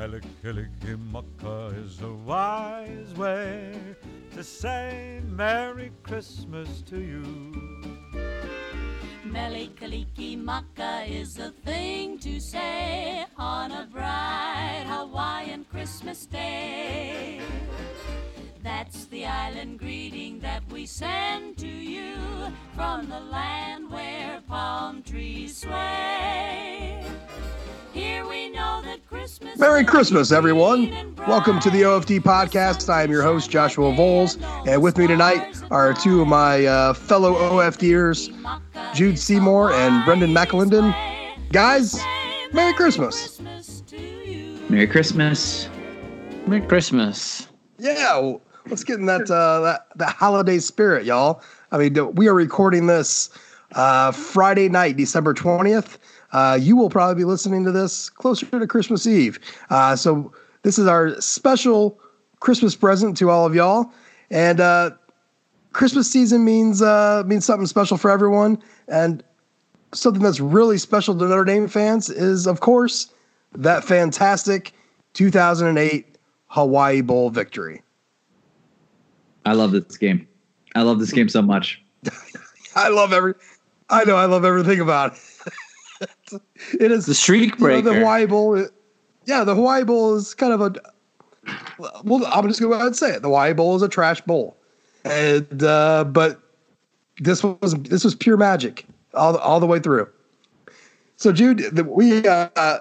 Mele Kalikimaka is a wise way to say Merry Christmas to you. Mele Kalikimaka is the thing to say on a bright Hawaiian Christmas day. That's the island greeting that we send to you from the land where palm trees sway. Merry Christmas, everyone. Welcome to the OFD podcast. I am your host, Joshua Voles, and with me tonight are two of my uh, fellow OFDers, Jude Seymour and Brendan McElinden. Guys, Merry Christmas. Merry Christmas. Merry Christmas. Yeah, well, let's get in that, uh, that that holiday spirit, y'all. I mean, we are recording this uh, Friday night, December twentieth. Uh, you will probably be listening to this closer to Christmas Eve. Uh, so this is our special Christmas present to all of y'all. And uh, Christmas season means uh, means something special for everyone. And something that's really special to Notre Dame fans is, of course, that fantastic 2008 Hawaii Bowl victory. I love this game. I love this game so much. I love every. I know I love everything about it. it is The streak you know, breaker. the Hawaii Bowl. yeah, the Hawaii Bowl is kind of a. Well, I'm just going to go ahead and say it. The Hawaii Bowl is a trash bowl, and uh, but this was this was pure magic all all the way through. So Jude, the, we uh,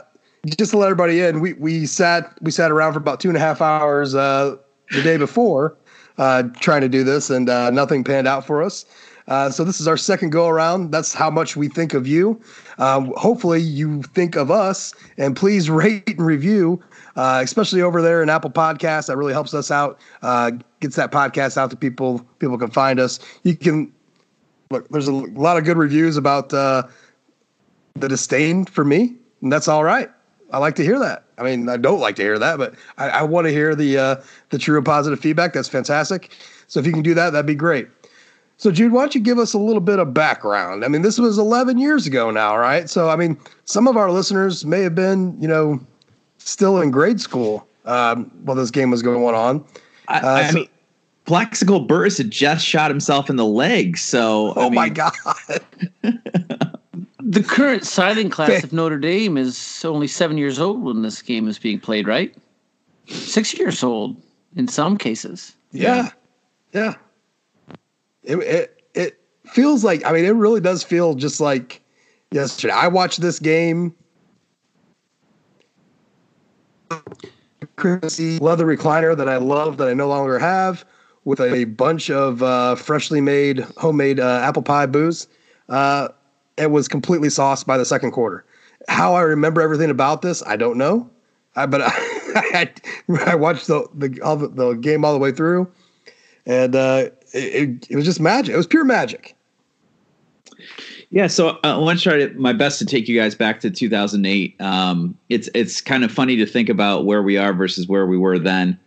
just to let everybody in, we we sat we sat around for about two and a half hours uh, the day before uh, trying to do this, and uh, nothing panned out for us. Uh, so this is our second go around. That's how much we think of you. Um, hopefully you think of us, and please rate and review, uh, especially over there in Apple Podcasts. That really helps us out. Uh, gets that podcast out to people. People can find us. You can look. There's a lot of good reviews about uh, the disdain for me, and that's all right. I like to hear that. I mean, I don't like to hear that, but I, I want to hear the uh, the true and positive feedback. That's fantastic. So if you can do that, that'd be great. So Jude, why don't you give us a little bit of background? I mean, this was 11 years ago now, right? So I mean, some of our listeners may have been, you know, still in grade school um, while this game was going on. I, Uh, I so- mean, Plaxico Burress had just shot himself in the leg. So, Oh I my God! The current signing class of Notre Dame is only seven years old when this game is being played, right? Six years old in some cases. Yeah, yeah. It it it feels like. I mean, it really does feel just like yesterday. I watched this game. Leather recliner that I love that I no longer have with a bunch of uh, freshly made homemade uh, apple pie booze. Uh, it was completely sauced by the second quarter. How I remember everything about this, I don't know. I, but I, I watched the the the game all the way through, and uh, it, it, was just magic. It was pure magic. yeah. So uh, I want to try my best to take you guys back to 2008. Um, it's it's kind of funny to think about where we are versus where we were then.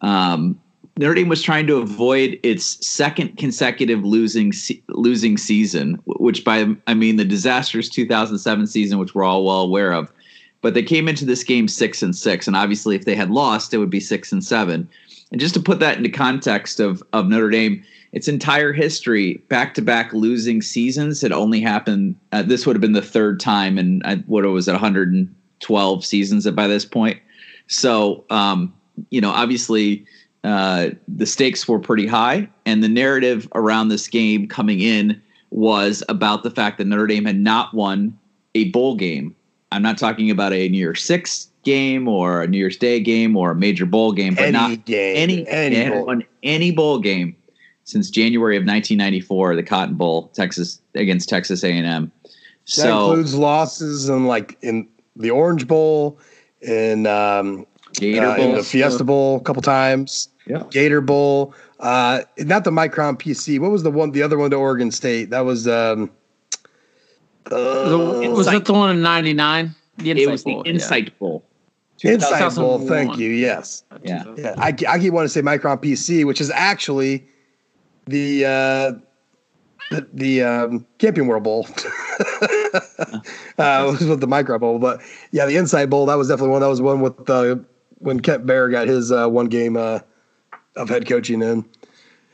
Um, Notre Dame was trying to avoid its second consecutive losing se- losing season, which by I mean the disastrous 2007 season, which we're all well aware of. But they came into this game six and six, and obviously, if they had lost, it would be six and seven. And just to put that into context of of Notre Dame, its entire history, back to back losing seasons, had only happened. Uh, this would have been the third time, and I, what was it, 112 seasons by this point. So, um, you know, obviously, uh, the stakes were pretty high, and the narrative around this game coming in was about the fact that Notre Dame had not won a bowl game. I'm not talking about a New Year's Six game or a New Year's Day game or a major bowl game, but Any not game, any any they bowl. won any bowl game since January of 1994, the Cotton Bowl, Texas against Texas A&M. That So includes losses in like in the Orange Bowl, in um, Gator uh, in Bowl. the Fiesta Bowl a couple times. Yeah. Gator Bowl. Uh, not the Micron PC. What was the one? The other one to Oregon State. That was. Um, The- was that the one in '99? The It was the Bowl, yeah. Insight Bowl. Insight Bowl. Thank you. Yes. Yeah. Yeah, I, I keep wanting to say Micron PC, which is actually the uh, the, the um, Camping World Bowl. uh, was with the Micro Bowl, but yeah, the Insight Bowl that was definitely one. That was one with uh, when Kent Baer got his uh, one game uh, of head coaching in.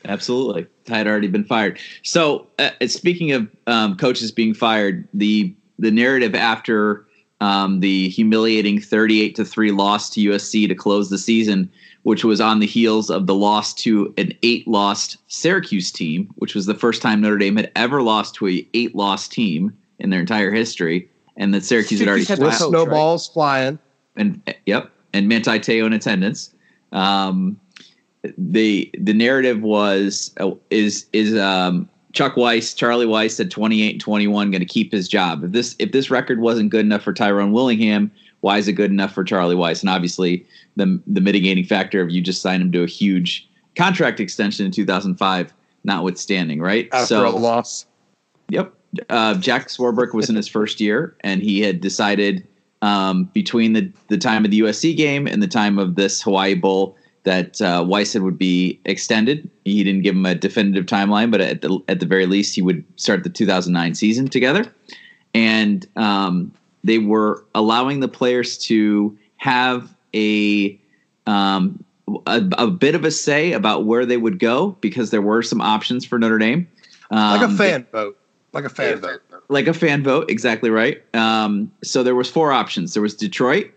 Absolutely. Had already been fired. So, uh, speaking of um, coaches being fired, the the narrative after um, the humiliating 38 to 3 loss to USC to close the season, which was on the heels of the loss to an eight lost Syracuse team, which was the first time Notre Dame had ever lost to a eight loss team in their entire history, and that Syracuse had already had With Wow. Coach, snowballs flying. and yep, and Manti Te'o in attendance. Um, the the narrative was uh, is is um, Chuck Weis, Charlie Weis at 28 and 21 going to keep his job. If this if this record wasn't good enough for Tyrone Willingham, why is it good enough for Charlie Weis? And obviously the the mitigating factor of you just signed him to a huge contract extension in 2005 notwithstanding, right? After a loss. Yep. Uh, Jack Swarbrick was in his first year, and he had decided um, between the, the time of the USC game and the time of this Hawaii Bowl that uh, Weis said would be extended. He didn't give him a definitive timeline, but at the, at the very least, he would start the 2009 season together. And um, they were allowing the players to have a, um, a a bit of a say about where they would go because there were some options for Notre Dame. Like a Um, fan vote. Like a fan vote. like a fan vote, exactly right. Um, so there was four options. There was Detroit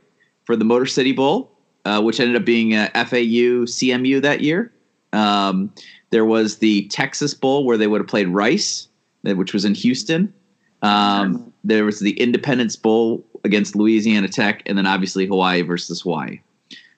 for the Motor City Bowl, uh, which ended up being uh, FAU CMU that year. Um, there was the Texas Bowl where they would have played Rice, which was in Houston. Um, there was the Independence Bowl against Louisiana Tech, and then obviously Hawaii versus Hawaii.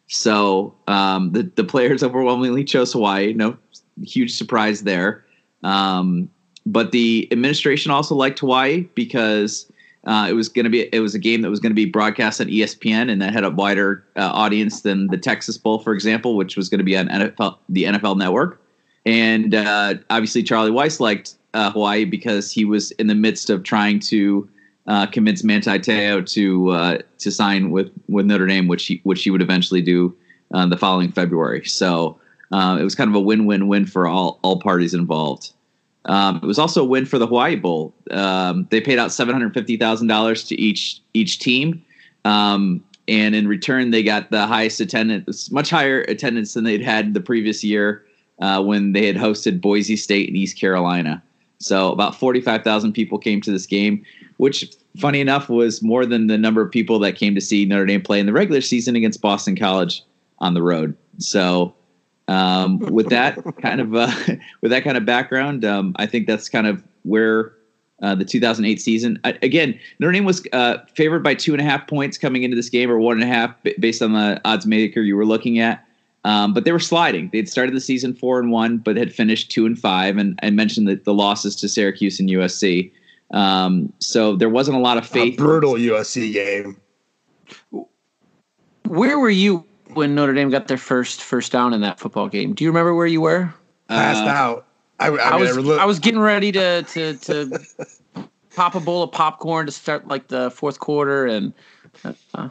So um, the the players overwhelmingly chose Hawaii. No huge surprise there. Um, but the administration also liked Hawaii because uh, it was going to be it was a game that was going to be broadcast on ESPN and that had a wider uh, audience than the Texas Bowl, for example, which was going to be on NFL the NFL Network. And uh, obviously, Charlie Weis liked uh, Hawaii because he was in the midst of trying to uh, convince Manti Te'o to uh, to sign with with Notre Dame, which he which he would eventually do the following February. So it was kind of a win win win for all all parties involved. Um, it was also a win for the Hawaii Bowl. Um, they paid out seven hundred fifty thousand dollars to each each team, um, and in return, they got the highest attendance, much higher attendance than they'd had the previous year uh, when they had hosted Boise State and East Carolina. So about forty five thousand people came to this game, which, funny enough, was more than the number of people that came to see Notre Dame play in the regular season against Boston College on the road. So um, with that kind of uh, with that kind of background, um, I think that's kind of where uh, the 2008 season. I, again, Notre Dame was uh, favored by two and a half points coming into this game, or one and a half b- based on the odds maker you were looking at. Um, but they were sliding. They'd started the season four and one, but had finished two and five. And I mentioned that the losses to Syracuse and USC. Um, so there wasn't a lot of A brutal USC game. Where were you when Notre Dame got their first first down in that football game? Do you remember where you were? Passed Uh, out. I, I, I was I li- I was getting ready to to to pop a bowl of popcorn to start like the fourth quarter, and uh,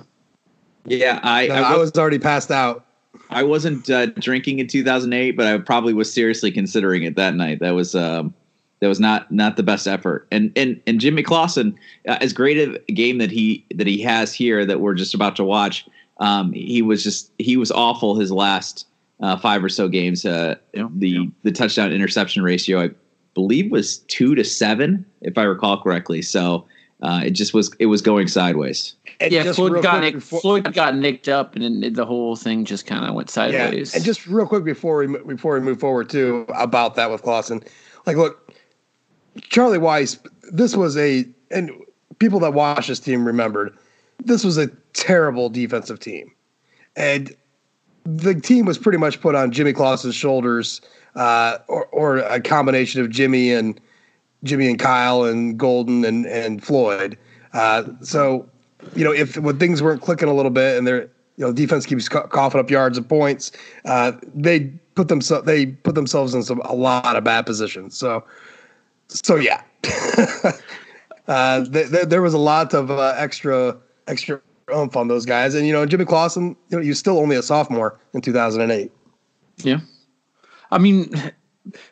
Yeah, I, no, I, I was, was already passed out. I wasn't uh, drinking in 2008, but I probably was seriously considering it that night. That was um, that was not not the best effort. And and and Jimmy Clausen, uh, as great a game that he that he has here that we're just about to watch, um, he was just he was awful his last uh, five or so games. Uh, Yeah, the yeah. the touchdown interception ratio, I believe, was two to seven, if I recall correctly. So uh, it just was it was going sideways. And yeah, Floyd got quick nicked, before- Floyd got nicked up, and then the whole thing just kind of went Yeah, sideways. and just real quick before we before we move forward too about that with Clausen, like look, Charlie Weis, this was a and people that watched this team remembered this was a terrible defensive team, and the team was pretty much put on Jimmy Clausen's shoulders, uh, or or a combination of Jimmy and Jimmy and Kyle and Golden and and Floyd. Uh, so, you know, if when things weren't clicking a little bit and there you know, defense keeps coughing up yards and points. Uh, they put themselves they put themselves in some a lot of bad positions. So, so yeah, uh, th- th- there was a lot of uh, extra extra oomph on those guys, and you know, Jimmy Clausen, you know, he's still only a sophomore in 2008. Yeah, I mean,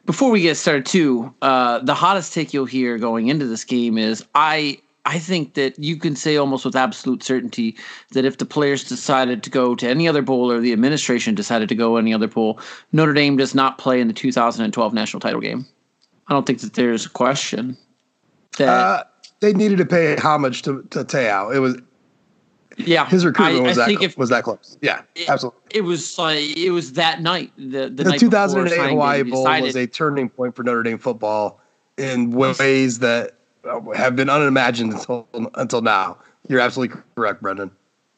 before we get started, too, uh, the hottest take you'll hear going into this game is I I think that you can say almost with absolute certainty that if the players decided to go to any other bowl or the administration decided to go any other bowl, Notre Dame does not play in the 2012 national title game. I don't think that there's a question that uh, they needed to pay homage to, to Te'o. It was yeah, his recruitment I, was I that if, was that close. Yeah, it, absolutely. It was like it was that night. The the, the 2008 Hawaii Bowl was a turning point for Notre Dame football in ways that uh, have been unimagined until until now. You're absolutely correct, Brendan.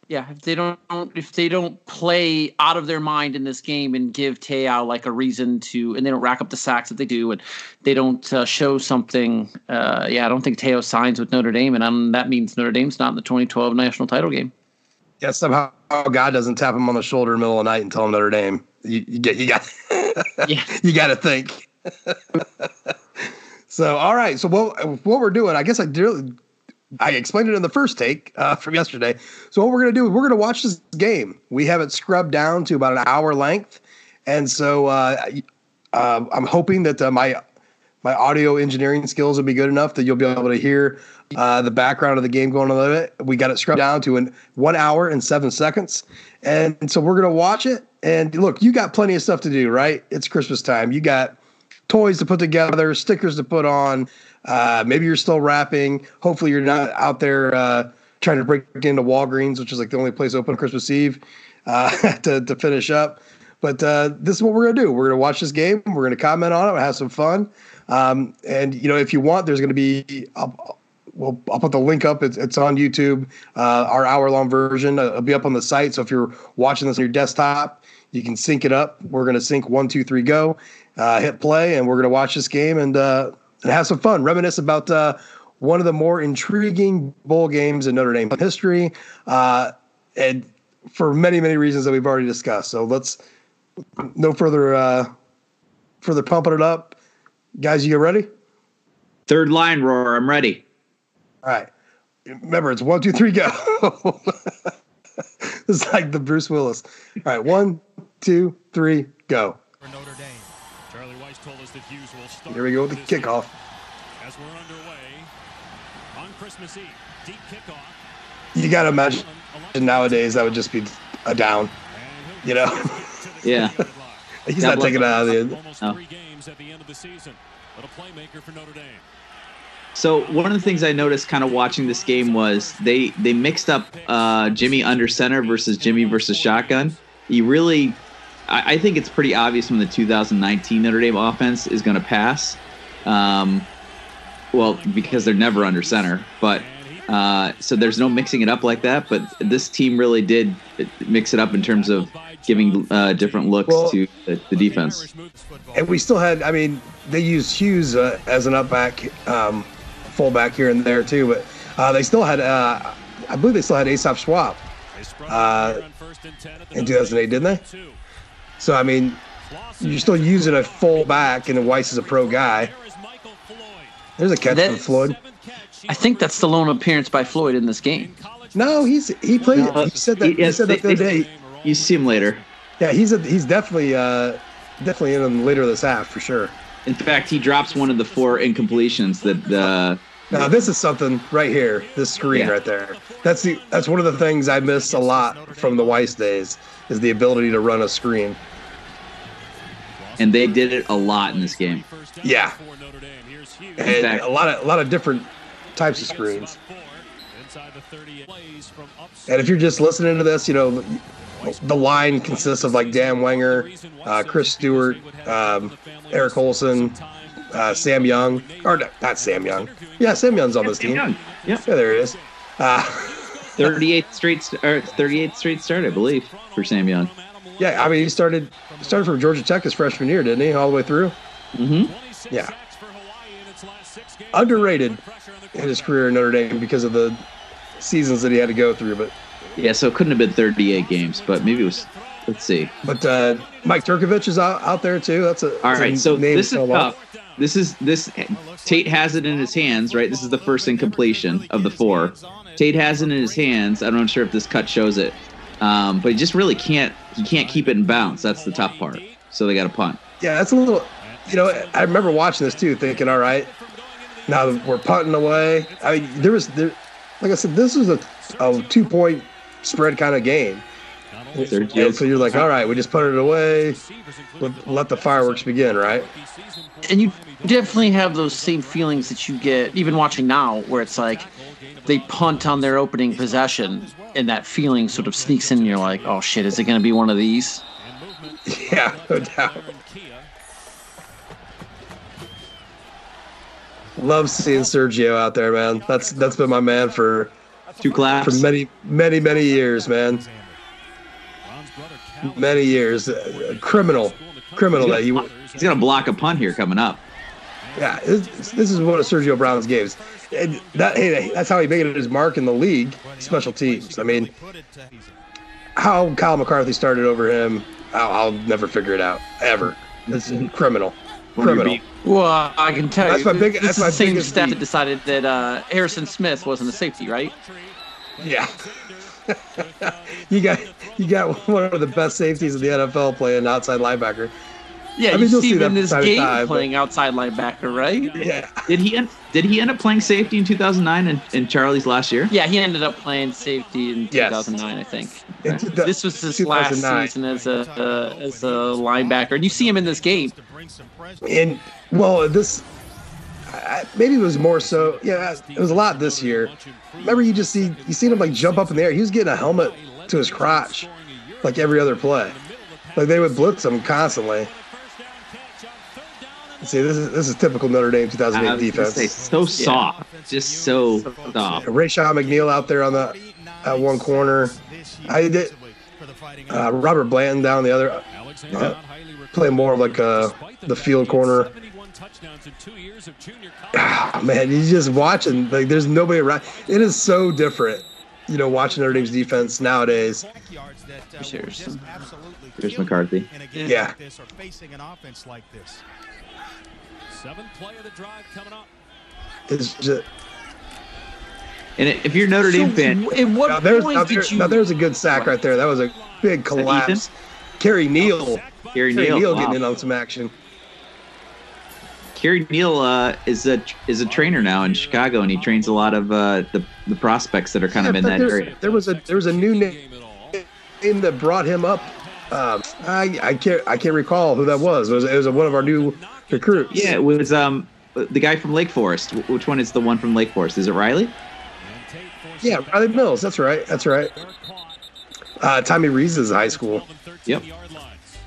Yeah, if they don't if they don't play out of their mind in this game and give Te'o like a reason to, and they don't rack up the sacks that they do, and they don't uh, show something, uh, yeah, I don't think Te'o signs with Notre Dame, and um, that means Notre Dame's not in the 2012 national title game. Yeah, somehow God doesn't tap him on the shoulder in the middle of the night and tell him Notre Dame. You, you get you got yeah. you got to think. So, all right. So, what what we're doing? I guess I did. I explained it in the first take uh, from yesterday. So, what we're gonna do is we're gonna watch this game. We have it scrubbed down to about an hour length, and so uh, uh, I'm hoping that uh, my my audio engineering skills will be good enough that you'll be able to hear uh, the background of the game going a little bit. We got it scrubbed down to an one hour and seven seconds, and so we're gonna watch it. And look, you got plenty of stuff to do, right? It's Christmas time. You got toys to put together, stickers to put on. Uh, maybe you're still wrapping. Hopefully, you're not out there uh, trying to break into Walgreens, which is like the only place open on Christmas Eve uh, to to finish up. But uh, this is what we're gonna do. We're gonna watch this game. We're gonna comment on it. Have some fun. Um, and you know, if you want, there's gonna be. I'll, well, I'll put the link up. It's, it's on YouTube. Uh, our hour long version. Uh, it'll be up on the site. So if you're watching this on your desktop, you can sync it up. We're to sync one, two, three, go uh, hit play, and we're going to watch this game and uh, and have some fun, reminisce about uh, one of the more intriguing bowl games in Notre Dame history, uh, and for many many reasons that we've already discussed. So let's no further uh, further pumping it up, guys. You ready? Third line roar. I'm ready. All right. Remember, it's one, two, three, go. it's like the Bruce Willis. All right, one, two, three, go. Here we go with the kickoff. As we're underway on Christmas Eve, deep kickoff. You got to imagine nowadays that would just be a down, you know? Yeah. He's not taking it out of the end. Oh. So one of the things I noticed kind of watching this game was they they mixed up uh, Jimmy under center versus Jimmy versus shotgun. You really I, I think it's pretty obvious when the 2019 Notre Dame offense is going to pass. Um, well, because they're never under center, but uh, so there's no mixing it up like that. But this team really did mix it up in terms of giving uh, different looks well, to the, the, defense. And we still had, I mean, they used Hughes uh, as an up back, um, fullback here and there too, but uh, they still had, uh, I believe they still had Asaph Schwapp uh, in 2008, didn't they? So I mean, you're still using a full back, and Weis is a pro guy. There's a catch that, from Floyd. I think that's the lone appearance by Floyd in this game. No, he's he played. No, he said that. He, he said that the other day. You see him later. Yeah, he's a, he's definitely uh, definitely in them later this half for sure. In fact, he drops one of the four incompletions that. Uh, now this is something right here. This screen yeah. right there. That's the that's one of the things I miss a lot from the Weis days is the ability to run a screen and they did it a lot in this game. Yeah, and fact, a lot of a lot of different types of screens. And if you're just listening to this, you know the line consists of like Dan Wenger, uh, Chris Stewart, um, Eric Olsen, uh, Sam Young, or no, not Sam Young. Yeah, Sam Young's on this team. Young. Yeah, yeah, there he is. Uh, 38th straight, or 38th straight start, I believe, for Sam Young. Yeah, I mean, he started started from Georgia Tech his freshman year, didn't he? All the way through. Mm-hmm. Yeah. Underrated in his career in Notre Dame because of the seasons that he had to go through. But Yeah, so it couldn't have been 38 games, but maybe it was. Let's see. but uh, Mike Turkovich is out, out there too. That's a All that's a so name this is to know tough. This is this. Tate has it in his hands, right? This is the first incompletion of the four. Tate has it in his hands. I'm not sure if this cut shows it, um, but he just really can't. He can't keep it in bounds. That's the tough part. So they got a punt. Yeah, that's a little. You know, I remember watching this too, thinking, all right, now we're punting away. I mean, there was there, like I said, this was a, a two point spread kind of game. And so you're like, all right, we just put it away. Let, let the fireworks begin, right? and you definitely have those same feelings that you get even watching now where it's like they punt on their opening possession and that feeling sort of sneaks in and you're like oh shit is it going to be one of these Yeah, no doubt. Love seeing Sergio out there, man. That's that's been my man for Two for many many many years, man. Many years. Uh, criminal, criminal that you. He's gonna block a punt here coming up. Yeah, this, this is one of Sergio Brown's games. And that hey, that's how he made it his mark in the league. Special teams. I mean, how Kyle McCarthy started over him, I'll, I'll never figure it out ever. It's criminal, criminal. well i can tell That's you my big- this that's is my the same staff that decided that uh, harrison smith wasn't a safety right Yeah. you got you got one of the best safeties in the NFL playing outside linebacker. Yeah I mean, you you'll see see him in this game time, but- playing outside linebacker right Yeah. Did he end, did he end up playing safety in 2009 in, in Charlie's last year? yeah he ended up playing safety in Yes. 2009 i think In two this was his last season as a uh, as a linebacker and you see him in this game And well, this I, maybe it was more so. Yeah, it was a lot this year. Remember, you just see you seen him like jump up in the air. He was getting a helmet to his crotch, like every other play. Like they would blitz him constantly. See, this is this is typical Notre Dame I 2008 was gonna say, defense. so soft, just so soft. Raeshon McNeil out there on the at one corner. I did. Uh, Robert Blanton down the other, uh, playing more of like uh, the field corner. Ah, man, you just watching like there's nobody around. It is so different, you know, watching Notre Dame's defense nowadays. Cheers. Here's McCarthy. Yeah. Seventh play of the drive coming up. It's just And if you're a Notre Dame So, fan, w- at what now there's point now, did there, you? now there's a good sack right there. That was a big collapse. Kerry Neal, Kerry Kerry Neal, Neal wow. getting in on some action. Kerry Neal uh, is a is a trainer now in Chicago, and he trains a lot of uh, the the prospects that are kind of in that area. there was a there was a new name Game at all. name that brought him up. Um, I I can't I can't recall who that was. It was it was one of our new recruits. Yeah, it was um the guy from Lake Forest. Which one is the one from Lake Forest? Is it Riley? And Tate forces yeah, Riley Mills. That's right. That's right. Uh, Tommy Rees's high school. 12 and 13 Yep. yard lines.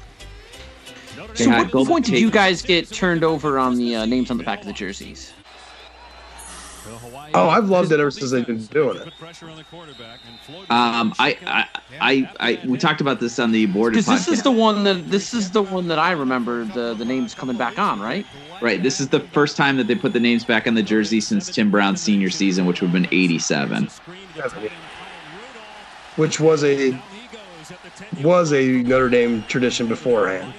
Notre They So what point did you guys get turned over on the uh, names on the back of the jerseys? To the Hawaii Oh, I've loved it ever since they've been doing it. Put pressure on the quarterback and Floyd Um, I, I, I, I, we talked about this on the board Because this is the one that this is the one that I remember the the names coming back on, right? right. This is the first time that they put the names back on the jersey since Tim Brown's senior season, which would have been '87. which was a was a Notre Dame tradition beforehand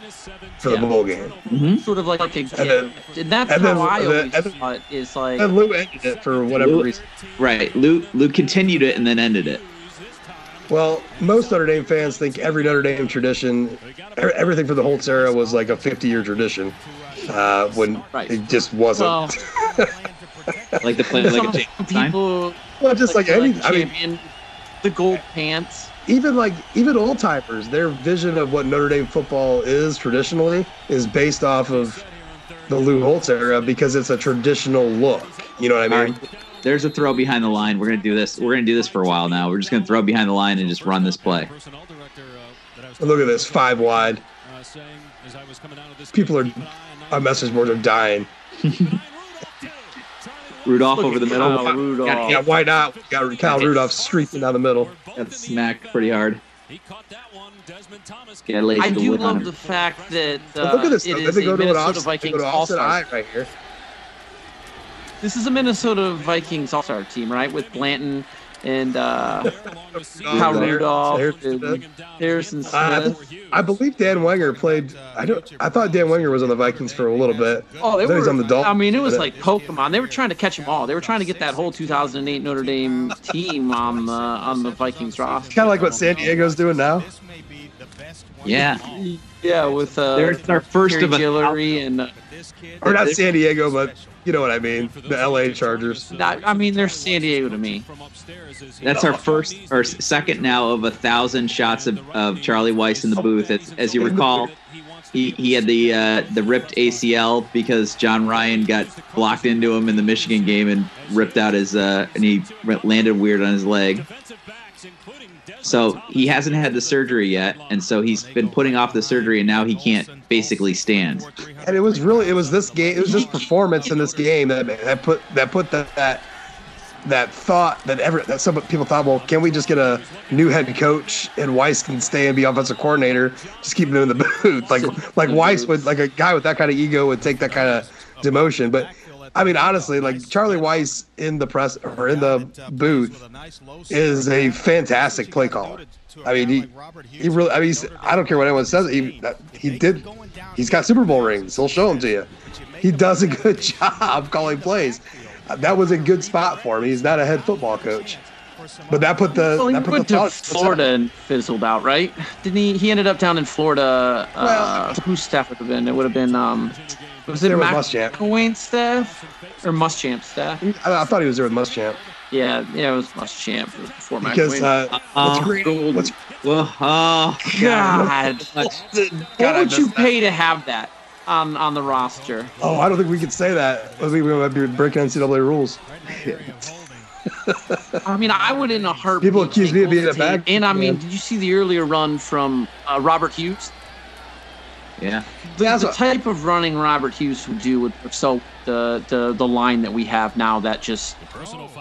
for the Yeah. bowl game. Mm-hmm. Sort of like, like a gift. And then- And, that's and then how I always then- thought is like And Lou ended it for whatever Lou- reason. Right. Lou, Lou continued it and then ended it. Well, most Notre Dame fans think every Notre Dame tradition, everything for the Holtz era was like a 50 year tradition, uh, when Right. it just wasn't. well, Like the play, like a some James people Well, just like, like, any, like I mean, the gold pants. Even like even old timers, their vision of what Notre Dame football is traditionally is based off of the Lou Holtz era because it's a traditional look. You know what I mean? right. There's a throw behind the line. We're gonna do this. We're gonna do this for a while now. We're just gonna throw behind the line and just run this play. Personnel director, that I was And look at this, five wide. uh, saying as I was coming out of this People are, game, keep an eye our on message boards are dying. Rudolph over the middle. Kyle Rudolph. Got Yeah, hit. why not? We got Cal Rudolph streaking down the middle. Got smacked pretty hard. He caught that one. Desmond Thomas. Yeah, I do love him. the fact that uh, But look at this. it Though. is a to Minnesota offset, they Vikings go to All-Star. eye right here. This is a Minnesota Vikings All Star team, right? With Blanton, and uh, Kyle Rudolph there's and Harrison I, Smith. I believe Dan Wenger played. I don't. I thought Dan Wenger was on the Vikings for a little bit. Oh, they I were. on the Dolphins. I mean, it was like Pokemon. They were trying to catch them all. They were trying to get that whole 2008 Notre Dame team on the on the Vikings roster. kind of like what San Diego's doing now. This may be the best one Yeah. Yeah, with uh, There's our first Terry of a Gillery and uh, Or not San Diego, but you know what I mean. The LA Chargers. not, I mean, they're San Diego to me. That's our first or second now of a thousand shots of, of Charlie Weis in the booth. As, as you recall, he, he had the uh, the ripped ACL because John Ryan got blocked into him in the Michigan game and ripped out his uh, and he landed weird on his leg. So he hasn't had the surgery yet, and so he's been putting off the surgery, and now he can't basically stand. And it was really it was this game. It was this performance in this game that that put that put that that, that thought that ever that some people thought, well, can we just get a new head coach and Weis can stay and be offensive coordinator? Just keep him in the booth. Like like Weis would like a guy with that kind of ego would take that kind of demotion. But I mean, honestly, like Charlie Weis in the press or in the booth is a fantastic play caller. I mean, he he really. I mean, he's, I don't care what anyone says. He he did. He's got Super Bowl rings. He'll show them to you. He does a good job calling plays. That was a good spot for him. He's not a head football coach, but that put the Well, he that put went the to Florida and fizzled out, right? Didn't he? He ended up down in Florida. Uh, Well- whose staff would have been? It would have been. Um, was it There Mac Muschamp. McElwain's staff or Muschamp's staff? I, I thought he was there with Muschamp Yeah, yeah, it was Muschamp it was before Mac because uh, Uh, what's great. What's well, oh, God, God, what would you missed that. pay to have that on on the roster? Oh, I don't think we could say that. I think we might be breaking NCAA rules. I mean, I would in a heartbeat. People accuse me of being a bad And I mean, man. did you see the earlier run from uh, Robert Hughes? Yeah. The, That's the what- type of running Robert Hughes would do would so the, the the line that we have now that just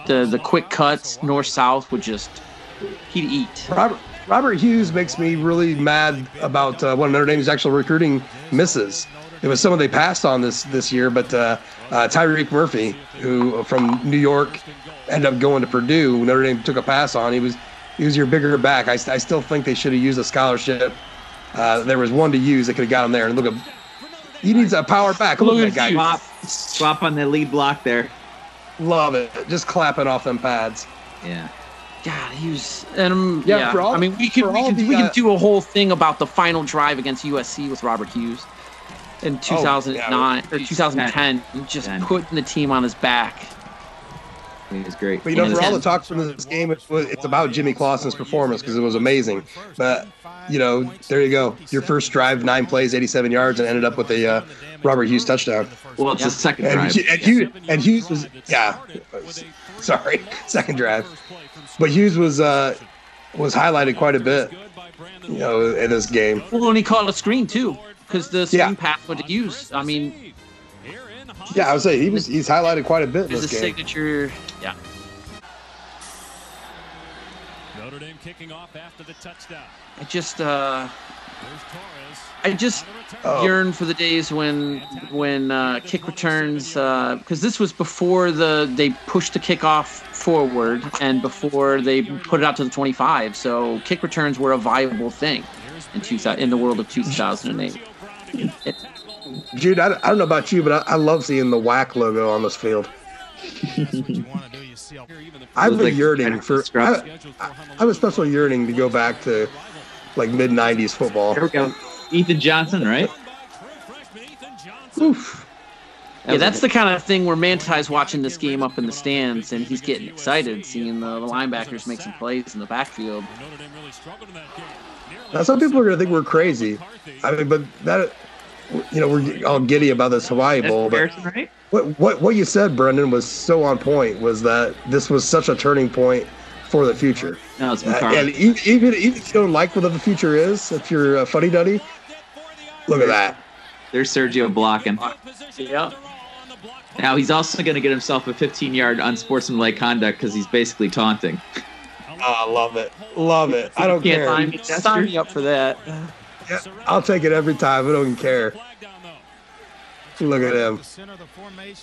the the quick cuts north south would just he'd eat. Robert Robert Hughes makes me really mad about uh, one of Notre Dame's actual recruiting misses. It was someone they passed on this this year, but uh, uh, Tyreek Murphy, who from New York, ended up going to Purdue. Notre Dame took a pass on. He was he was your bigger back. I, I still think they should have used a scholarship. Uh, there was one to use that could have got him there. And look at he needs a power back. Look, Look at that at guy. Swap, swap on the lead block there. Love it. Just clapping off them pads. Yeah. God, he was and um, Yeah, yeah. for all- I mean, we can for we all could, the, we uh, could do a whole thing about the final drive against USC with Robert Hughes in 2009 or 2010, just Ten. putting the team on his back. He was great. But you know, And for all the it's- talk from this game, it's, it's about Jimmy Clausen's performance because it was amazing. But you know, there you go. Your first drive, nine plays, 87 yards, and ended up with a uh, Robert Hughes touchdown. well, it's the second And, drive. and, Hughes, and Hughes was, yeah, sorry, second drive. But Hughes was uh, was highlighted quite a bit, you know, in this game. Well, and he caught a screen too, because the screen Yeah. pass went to Hughes. I mean, Yeah, I would say he was he's highlighted quite a bit in there's a game. signature. Yeah. Notre Dame kicking off after the touchdown. I just uh, I just Oh. yearn for the days when when uh, kick returns because this was before the they pushed the kickoff forward and before they put it out to the 25. So kick returns were a viable thing in 2000 in the world of 2008. It, Jude, I, I don't know about you, but I, I love seeing the WAC logo on this field. I've Those, been like, yearning for. I, I, I have a special yearning to go back to like mid '90s football. There we go. Ethan Johnson, right? Oof. yeah, that's the kind of thing where Manti's watching this game up in the stands and he's getting excited seeing the, the linebackers make some plays in the backfield. Notre Dame really struggled in that game. Nearly Now some people are gonna think we're crazy. I mean, but that you know we're all giddy about this Hawaii That's Bowl, but right? what what what you said, Brendan, was so on point. Was that this was such a turning point for the future? No, it's Uh, and even even if you don't like what the future is, if you're a funny duddy, look at that. There's Sergio blocking. Yeah. Now he's also going to get himself a 15-yard unsportsmanlike conduct because he's basically taunting. Oh, I love it, love it. I don't care. Sign, sign me up for that. Yeah, I'll take it every time. I don't care. Flag down though. Look at him.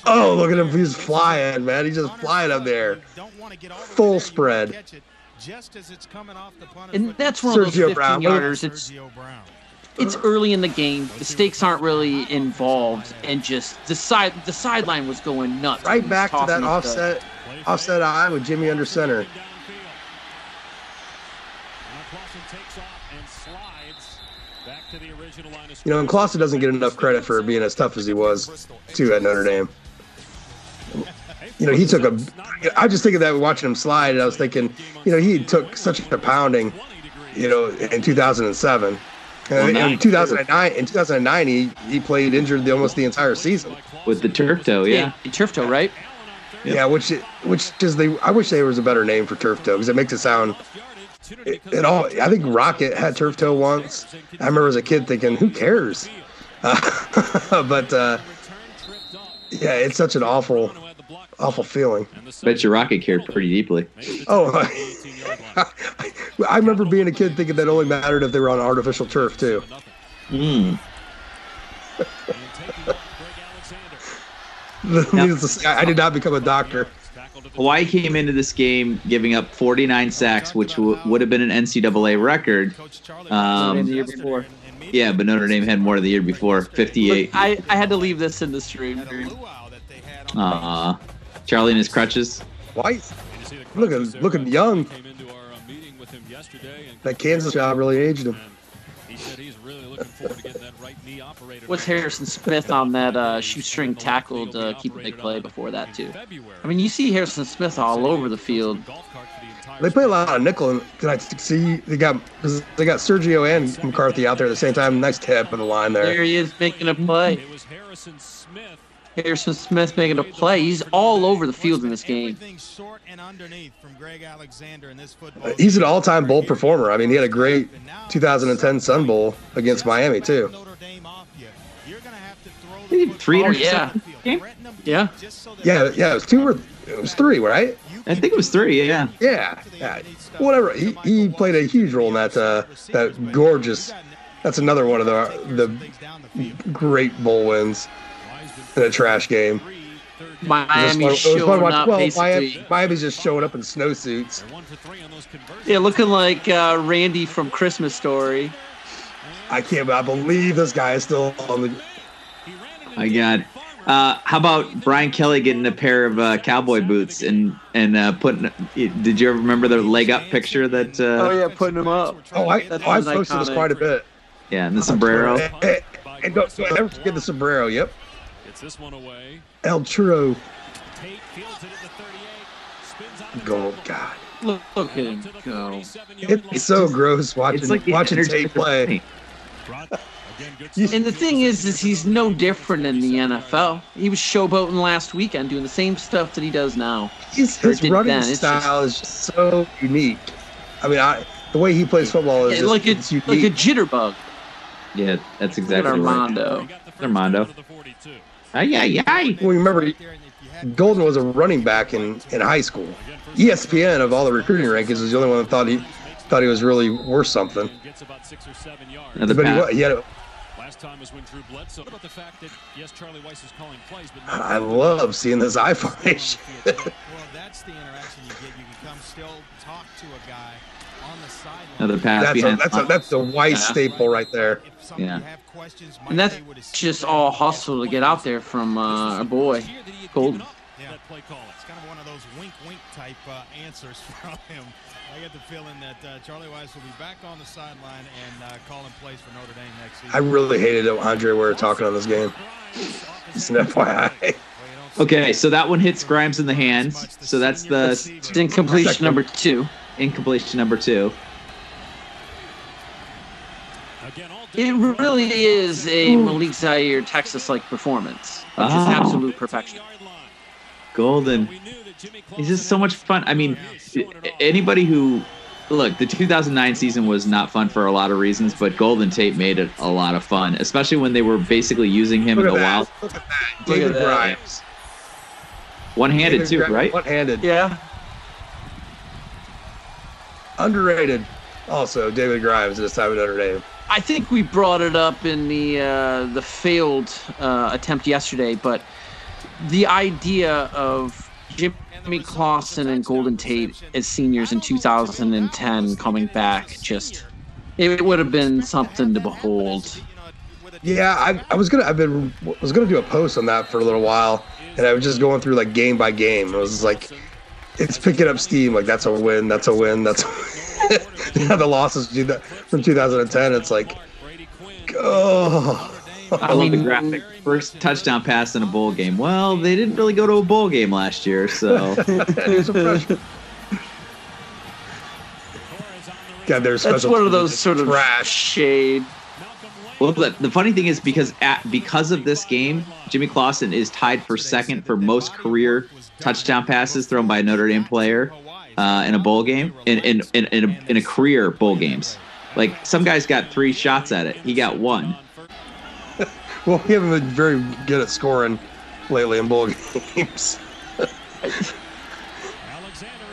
Oh, look at him. He's flying, man. He's just flying up there. Full spread. And that's one of those 15 Brown. yarders. It's it's early in the game. The stakes aren't really involved, and just the side the sideline was going nuts. Right back to that it offset offset eye with Jimmy under center. You know, and Clausen doesn't get enough credit for being as tough as he was, too, at Notre Dame. You know, he took a. I just think of that watching him slide, and I was thinking, you know, he took such a pounding, you know, in 2007. And uh, in 2009, in 2009, he, he played injured the, almost the entire season. with the turf toe. Yeah. Yeah, turf toe, right? Yeah, which which is the I wish there was a better name for turf toe because it makes it sound it, it all. I think Rocket had turf toe once. I remember as a kid thinking, who cares? Uh, but uh, yeah, it's such an awful, awful feeling. Bet your Rocket cared pretty deeply. Oh, I remember being a kid thinking that only mattered if they were on artificial turf too. Mm. Needless to say, I did not become a doctor. Hawaii came into this game giving up 49 sacks, which w- would have been an NCAA record. Um, the year before. Yeah, but Notre Dame had more the year before, 58. I, I had to leave this in the stream. Uh, Charlie and his crutches. White, looking looking young. That Kansas job really aged him. What's Harrison Smith on that uh, shoestring tackle to keep a big play before that too? I mean, you see Harrison Smith all over the field. They play a lot of nickel, and can I see they got 'cause they got Sergio and McCarthy out there at the same time. Nice tip of the line There there. he is making a play. Harrison Smith making a play. He's all over the field in this game. He's an all-time bowl performer. I mean, he had a great 2010 Sun Bowl against Miami too. He had three Oh, yeah. interceptions game? Yeah. Yeah, yeah, it was two or it was three, right? I think it was three, yeah. Yeah, yeah. Whatever. He, he played a huge role in that uh, that gorgeous. That's another one of the the great bowl wins in a trash game. It was Miami fun- it was fun showing up well, basically. Miami, Miami's just showing up in snowsuits. Yeah, looking like uh, Randy from Christmas Story. I can't I believe this guy is still on the. My God. Uh, how about Brian Kelly getting a pair of uh, cowboy boots and and uh, putting? Did you ever remember the leg up picture that? Uh, Oh yeah, putting them up. Oh, I, That oh, I was posted this quite a bit. yeah, and the sombrero. And don't, don't ever forget the sombrero. Yep, Gets this one away. El Churro. Tate fields it at the 38. Spins out Go, God. Look, look at him go. It's so gross watching It's like the watching energy Tate play. Play. Again, good You- And the thing is, is he's no different in the NFL. He was showboating last weekend, doing the same stuff that he does now. His, his running then, it's style is just so unique. I mean, I the way he plays football is Yeah, just like a it's unique. like a jitterbug. Yeah, that's Look at exactly right. Armando. Armando. Ay, ay, ay. well, remember, Golden was a running back in, in high school. ESPN of all the recruiting rankings was the only one that thought he thought he was really worth something. Gets about six or seven yards. Another But he, pass. wa- he had a, Last time was when Drew Bledsoe. What about the fact that yes, Charlie Weis is calling plays, but I love seeing this eye formation. well, that's the interaction you get. You can come still talk to a guy on the sideline. Another pass that's a, behind. that's a, that's the white staple right there. If some of Yeah. have questions, And that's just all hustle to get out there from uh, our boy Golden. Yeah. that play call. It's kind of one of those wink, wink type uh, answers from him. I get the feeling that uh, Charlie Weis will be back on the sideline and uh, calling plays for Notre Dame next season. I really hated it, Andre. We were talking on this game. Just an FYI. Okay, so that one hits Grimes in the hands. So that's the It's incompletion number two. incompletion number two. It really is a Malik Zaire Texas-like performance, which is Oh. absolute perfection. Golden. He's just so much fun. I mean, anybody who look, the 2009 season was not fun for a lot of reasons, but Golden Tate made it a lot of fun, especially when they were basically using him Look in at the wild. Look at that. Look at David that. Grimes. one-handed David too, Grimes, right? One-handed. Yeah. Underrated. Also, David Grimes this time at Notre Dame. I think we brought it up in the uh, the failed uh, attempt yesterday, but the idea of Jimmy Clausen and Golden Tate as seniors in 2010 coming back just it would have been something to behold. Yeah, I, I was gonna I've been was gonna do a post on that for a little while, and I was just going through like game by game. It was like it's picking up steam. Like that's a win, that's a win, that's a yeah, the losses from 2010. It's like oh. I love the graphic. First touchdown pass in a bowl game. Well, they didn't really go to a bowl game last year, so Here's a freshman. God, there's That's one of those sort of trash. shade. Well, the, the funny thing is because at because of this game, Jimmy Clausen is tied for second for most career touchdown passes thrown by a Notre Dame player uh, in a bowl game in in in, in, a, in a career bowl games. Like some guys got three shots at it, he got one. Well, we haven't been very good at scoring lately in bowl games. Alexander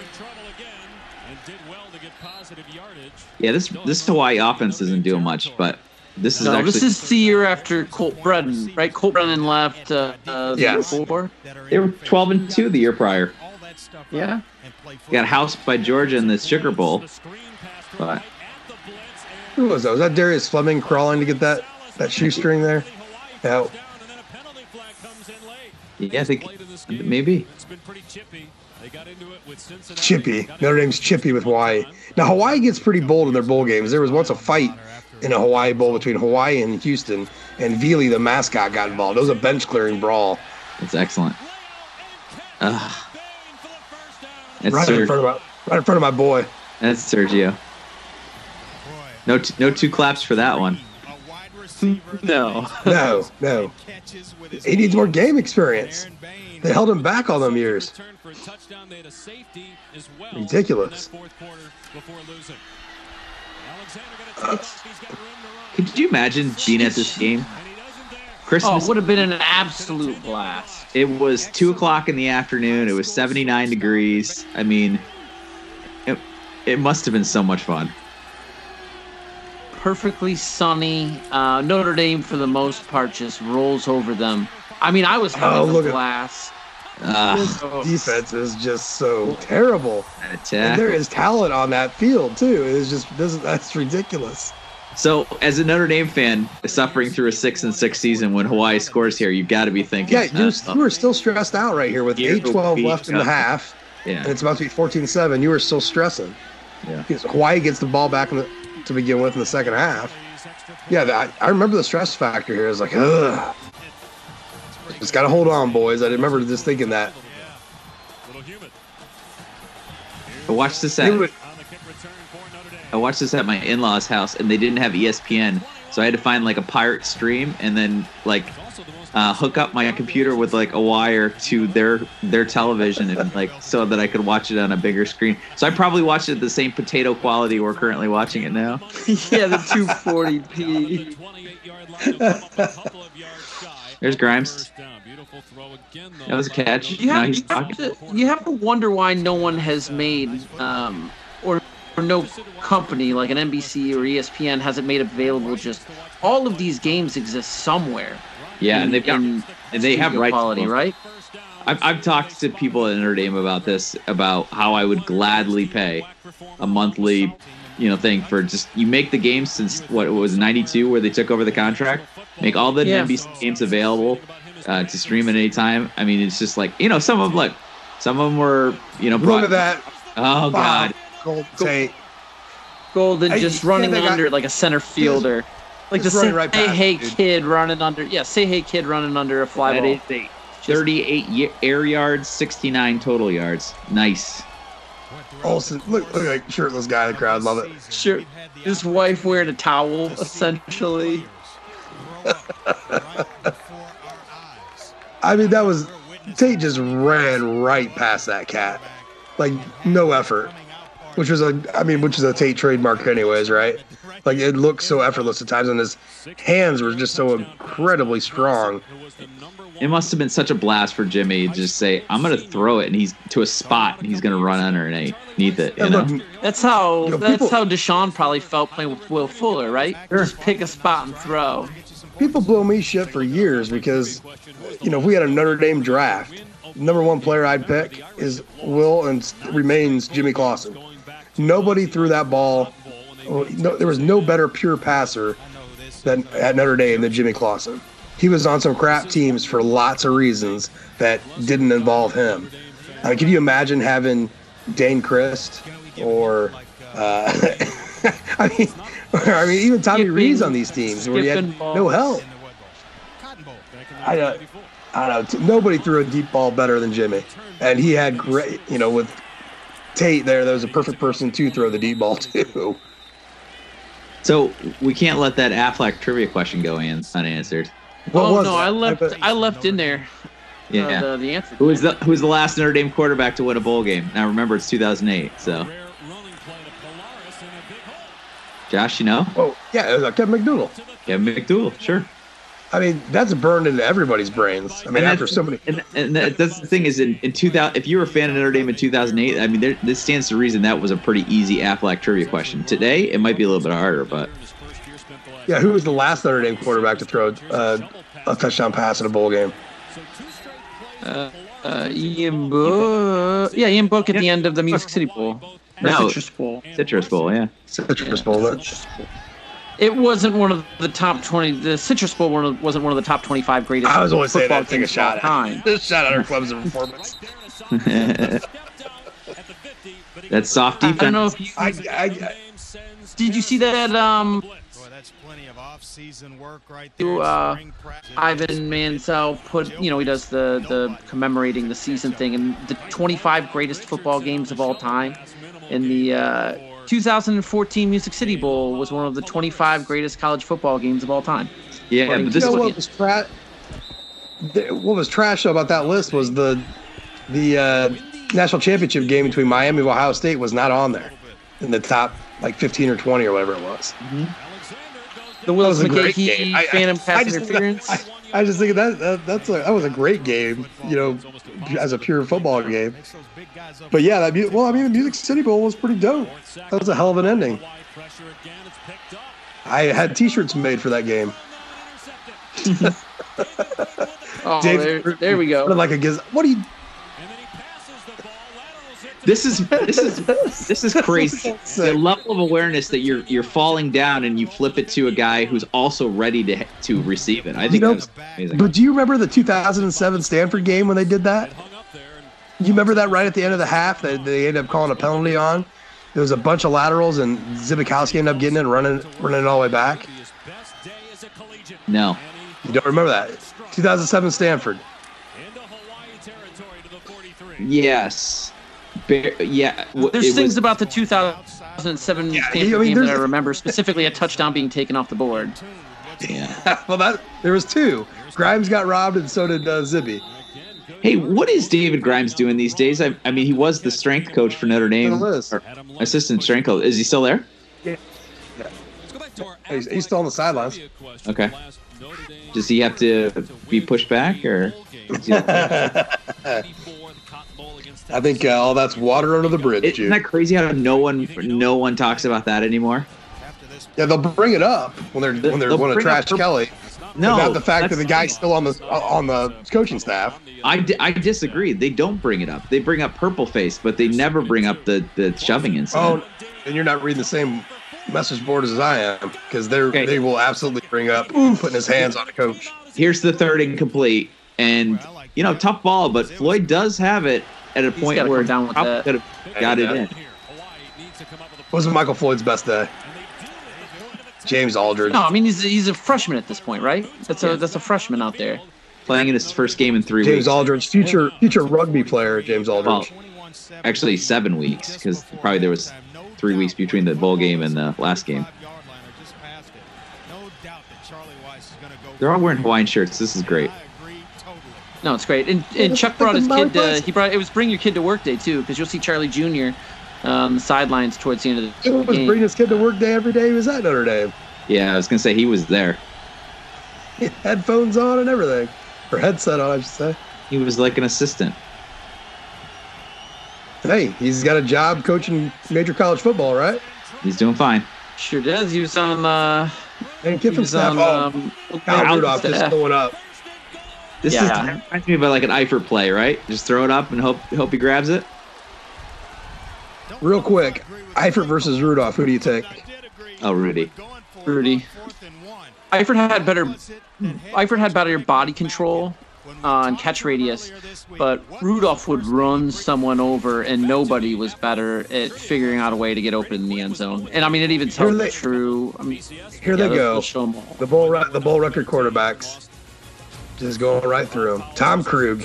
in trouble again and did well to get positive yardage. Yeah, this this Hawaii offense isn't doing much, but this is No, actually this is the year after Colt Brennan, right? Colt Brennan left uh, uh, the year Yes. before. they were twelve and two the year prior. All that stuff up Yeah. Got housed by Georgia in the Sugar Bowl. The screen pass to But- right at the blitz and Who was that? Was that Darius Fleming crawling to get that that shoestring there? Yeah. down and then a penalty flag comes in late. Yeah, I think Late in this game. maybe. It's been pretty chippy. They got into it with Cincinnati. Chippy. Notre Dame's chippy with Hawaii. Now Hawaii gets pretty bold in their bowl games. There was once a fight in a Hawaii bowl between Hawaii and Houston, and Vili, the mascot, got involved. It was a bench clearing brawl It's excellent. Ugh, that's, right in front of my right in front of my boy. that's Sergio. No, t- no two claps for that one. A No. No, no. catches with his He needs more game experience. They held him back all them years. Return for a touchdown. They had a safety as well Ridiculous. in that fourth quarter before losing. Alexander gonna take off. He's got room to run. Could you imagine being at this game? And he doesn't dare. Oh, Christmas. would have been an absolute blast. it was two o'clock in the afternoon. It was seventy nine degrees. I mean, it, it must have been so much fun. Perfectly sunny. Uh, Notre Dame, for the most part, just rolls over them. I mean, I was having Oh, a look at- blast. Uh, Defense is just so terrible. And attack. there is talent on that field too. It's just this that's ridiculous. So, as a Notre Dame fan, suffering through a six and six season when Hawaii scores here, you've got to be thinking. Yeah, you, uh, you were still stressed out right here with eight twelve left in the half, yeah, and it's about to be 14-7. You were still stressing. Yeah. Because Hawaii gets the ball back in the, to begin with in the second half. Yeah, that, I remember the stress factor here. It's like, ugh. Just got to hold on, boys. I remember just thinking that. I watched this at was- on the kick return for Notre Dame. I watched this at my in laws' house, and they didn't have ESPN, so I had to find like a pirate stream and then like Also the most uh, hook up my computer with like a wire to their their television and like so that I could watch it on a bigger screen. So I probably watched it the same potato quality we're currently watching it now. yeah, the 240p. 28-yard line. He'll come up a couple of yards shy. There's Grimes. First down. Beautiful throw again, That was a catch. You have, he's you, have to, you have to wonder why no one has made, um, or, or no company like an NBC or ESPN hasn't made available just all of these games exist somewhere. Yeah, in- and they've got in and they have studio rights. quality, to right? I've, I've talked to people at Notre Dame about this, about how I would gladly pay a monthly, you know, thing for just you make the games since what it was '92 where they took over the contract, make all the Yeah. NBC games available uh, to stream at any time. I mean, it's just like you know, some of them look, some of them were you know, Look brought, at that. Oh God, Gold Tate. Golden I- just yeah, running they got- under like a center fielder. Like the just say running right past hey it, dude. kid running under yeah, say hey kid running under a fly that ball. is a 38 y- air yards, 69 total yards. Nice. Olsen, look, look like shirtless guy in the crowd. Love it. Sure. His wife wearing a towel, essentially. I mean, that was Tate just ran right past that cat, like no effort. Which was a I mean, which is a Tate trademark, anyways, right? Like it looked so effortless at times, and his hands were just so incredibly strong. It must have been such a blast for Jimmy to just say, "I'm going to throw it," and he's to a spot, and he's going to run underneath it. You And know? That's how You know, that's people- how Deshaun probably felt playing with Will Fuller, right? Just pick a spot and throw. people blow me shit for years because, you know, if we had a Notre Dame draft, number one player I'd pick is Will and remains Jimmy Clausen. Nobody threw that ball. No, there was no better pure passer than at Notre Dame than Jimmy Clausen. He was on some crap teams for lots of reasons that didn't involve him. I mean, can you imagine having Dayne Crist or, uh, I mean, I mean, even Tommy Skipping- Rees's on these teams where he had skipping no help. I, uh, I don't know. Nobody threw a deep ball better than Jimmy, and he had great. You know, with Tate there, that was a perfect person to throw the deep ball to. So we can't let that Aflac trivia question go in unanswered. What oh was no, that? I left bet- I left in there Yeah. uh, the, the answer. Who was the Who was the last Notre Dame quarterback to win a bowl game? Now remember, it's 2008. So, Josh, you know, Oh, yeah, it was uh, Kevin McDougal. Kevin McDougal, sure. I mean, that's burned into everybody's brains. I mean, And after that's- so many. And, and that's the thing is in, in 2000, if you were a fan of Notre Dame in 2008, I mean, there, this stands to reason that was a pretty easy Aflac trivia question. Today, it might be a little bit harder, but Yeah, who was the last Notre Dame quarterback to throw uh, a touchdown pass in a bowl game? Uh, uh, Ian Book. Yeah, Ian Book at the end of the Music City Bowl. No. Citrus Bowl. Citrus Bowl, yeah. Citrus Bowl. that- It wasn't one of the top twenty. The Citrus Bowl wasn't one of the top twenty-five greatest. I was always saying football that. Take a games of shot time. at. Shot at our Clemson performance. That's soft defense. I don't know if you I, I, I, did. You see that? Um, Boy, that's plenty of off-season work right there. uh, Ivan Maisel put. You know, he does the the commemorating the season thing and the twenty-five greatest football games of all time. And the uh, 2014 Music City Bowl was one of the 25 greatest college football games of all time. yeah, Well, but you know is what was trash? What was trash about that list was the the uh, national championship game between Miami and Ohio State was not on there in the top like 15 or 20 or whatever it was. The Willis That was a great McGahee game. I- I- Phantom I Pass just think interference. that- I, I just think that, that that's a, that was a great game, you know, as a pure football game. Makes those big guys up But yeah, that mu- well, I mean, the Music City Bowl was pretty dope. That was a hell of an ending. I had T-shirts made for that game. oh, Dave- there, there we go. Like a giz- what do you? This is this is this is crazy. the level of awareness that you're you're falling down and you flip it to a guy who's also ready to to receive it. I think know, that's amazing. But do you remember the 2007 Stanford game when they did that? You remember that right at the end of the half that they ended up calling a penalty on? There was a bunch of laterals and Zbikowski ended up getting it and running running it all the way back. No, You don't remember that? 2007 Stanford. yes, Bear, yeah. w- There's things was- about the 2007 Yeah, Stanford I mean, game that I remember, specifically a touchdown being taken off the board. Yeah. well, that there was two. Grimes got robbed and so did uh, Zibby. Hey, what is David Grimes doing these days? I, I mean, he was the strength coach for Notre Dame, or assistant strength coach. Is he still there? He's, he's still on the sidelines. Okay. Does he have to be pushed back, or? I think uh, all that's water under the bridge, Isn't Jude. that crazy how no one no one talks about that anymore? Yeah, they'll bring it up when they're when they're They'll to bring up trash Kelly. No, not the fact that the guy's still on the on the coaching staff. I, I disagree. They don't bring it up. They bring up purple face, but they never bring up the the shoving incident. Oh, and you're not reading the same message board as I am because they're Okay. they will absolutely bring up putting his hands on a coach. Here's the third incomplete, and you know, tough ball, but Floyd does have it at a point where down with that. could have got it in. Wasn't Michael Floyd's best day? James Aldridge. No, I mean he's he's a freshman at this point, right? That's a that's a freshman out there. Playing in his first game in three James weeks. James Aldridge, future future rugby player. James Aldridge. Actually, seven weeks because probably there was three weeks between the bowl game and the last game. They're all wearing Hawaiian shirts. This is great. No, it's great. And and Chuck brought his kid. To, he brought it was bring your kid to work day too, because you'll see Charlie Jr. on the sidelines towards the end of He the was game. bringing his kid to work day every day. He was at Notre Dame. Yeah, I was gonna say he was there. He had headphones on and everything, or headset on, I should say. He was like an assistant. Hey, he's got a job coaching major college football, right? He's doing fine. Sure does. He was on. Uh, And he Kiffin staff. on. oh, Um, Kyle Oklahoma Rudolph just staff. going up. This Yeah. is reminds me of like an Eifert play, right? Just throw it up and hope hope he grabs it. Real quick, Eifert versus Rudolph. Who do you take? Oh, Rudy. Rudy. Eifert had better. Hmm, Eifert had better body control on catch radius, but Rudolph would run someone over, and nobody was better at figuring out a way to get open in the end zone. And I mean, it even Here held they- true. I mean, Here yeah, they go. they'll all. The bull, Re- the bull record quarterbacks, just going right through him. Tom Krug,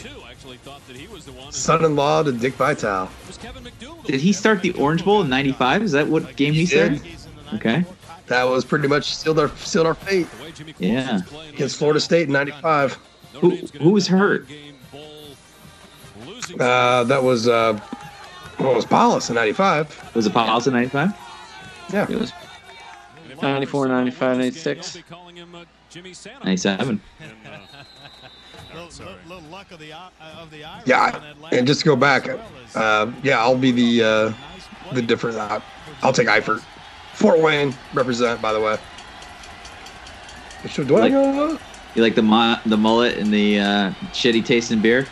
son-in-law to Dick Vitale. Did he start the Orange Bowl in '95? Is that what game he said? Okay. That was pretty much sealed our sealed our fate Yeah. against Florida State in '95. Who who was hurt? Uh, that was uh, what was Powlus in '95? Was it Powlus in '95? Yeah, It was 94, 95, 96. '97. Yeah. And just to go back, uh, yeah, I'll be the uh, the different. Uh, I'll take Eifert. Fort Wayne represent, by the way. Do I Like- You like the mu- the mullet and the uh, shitty tasting beer?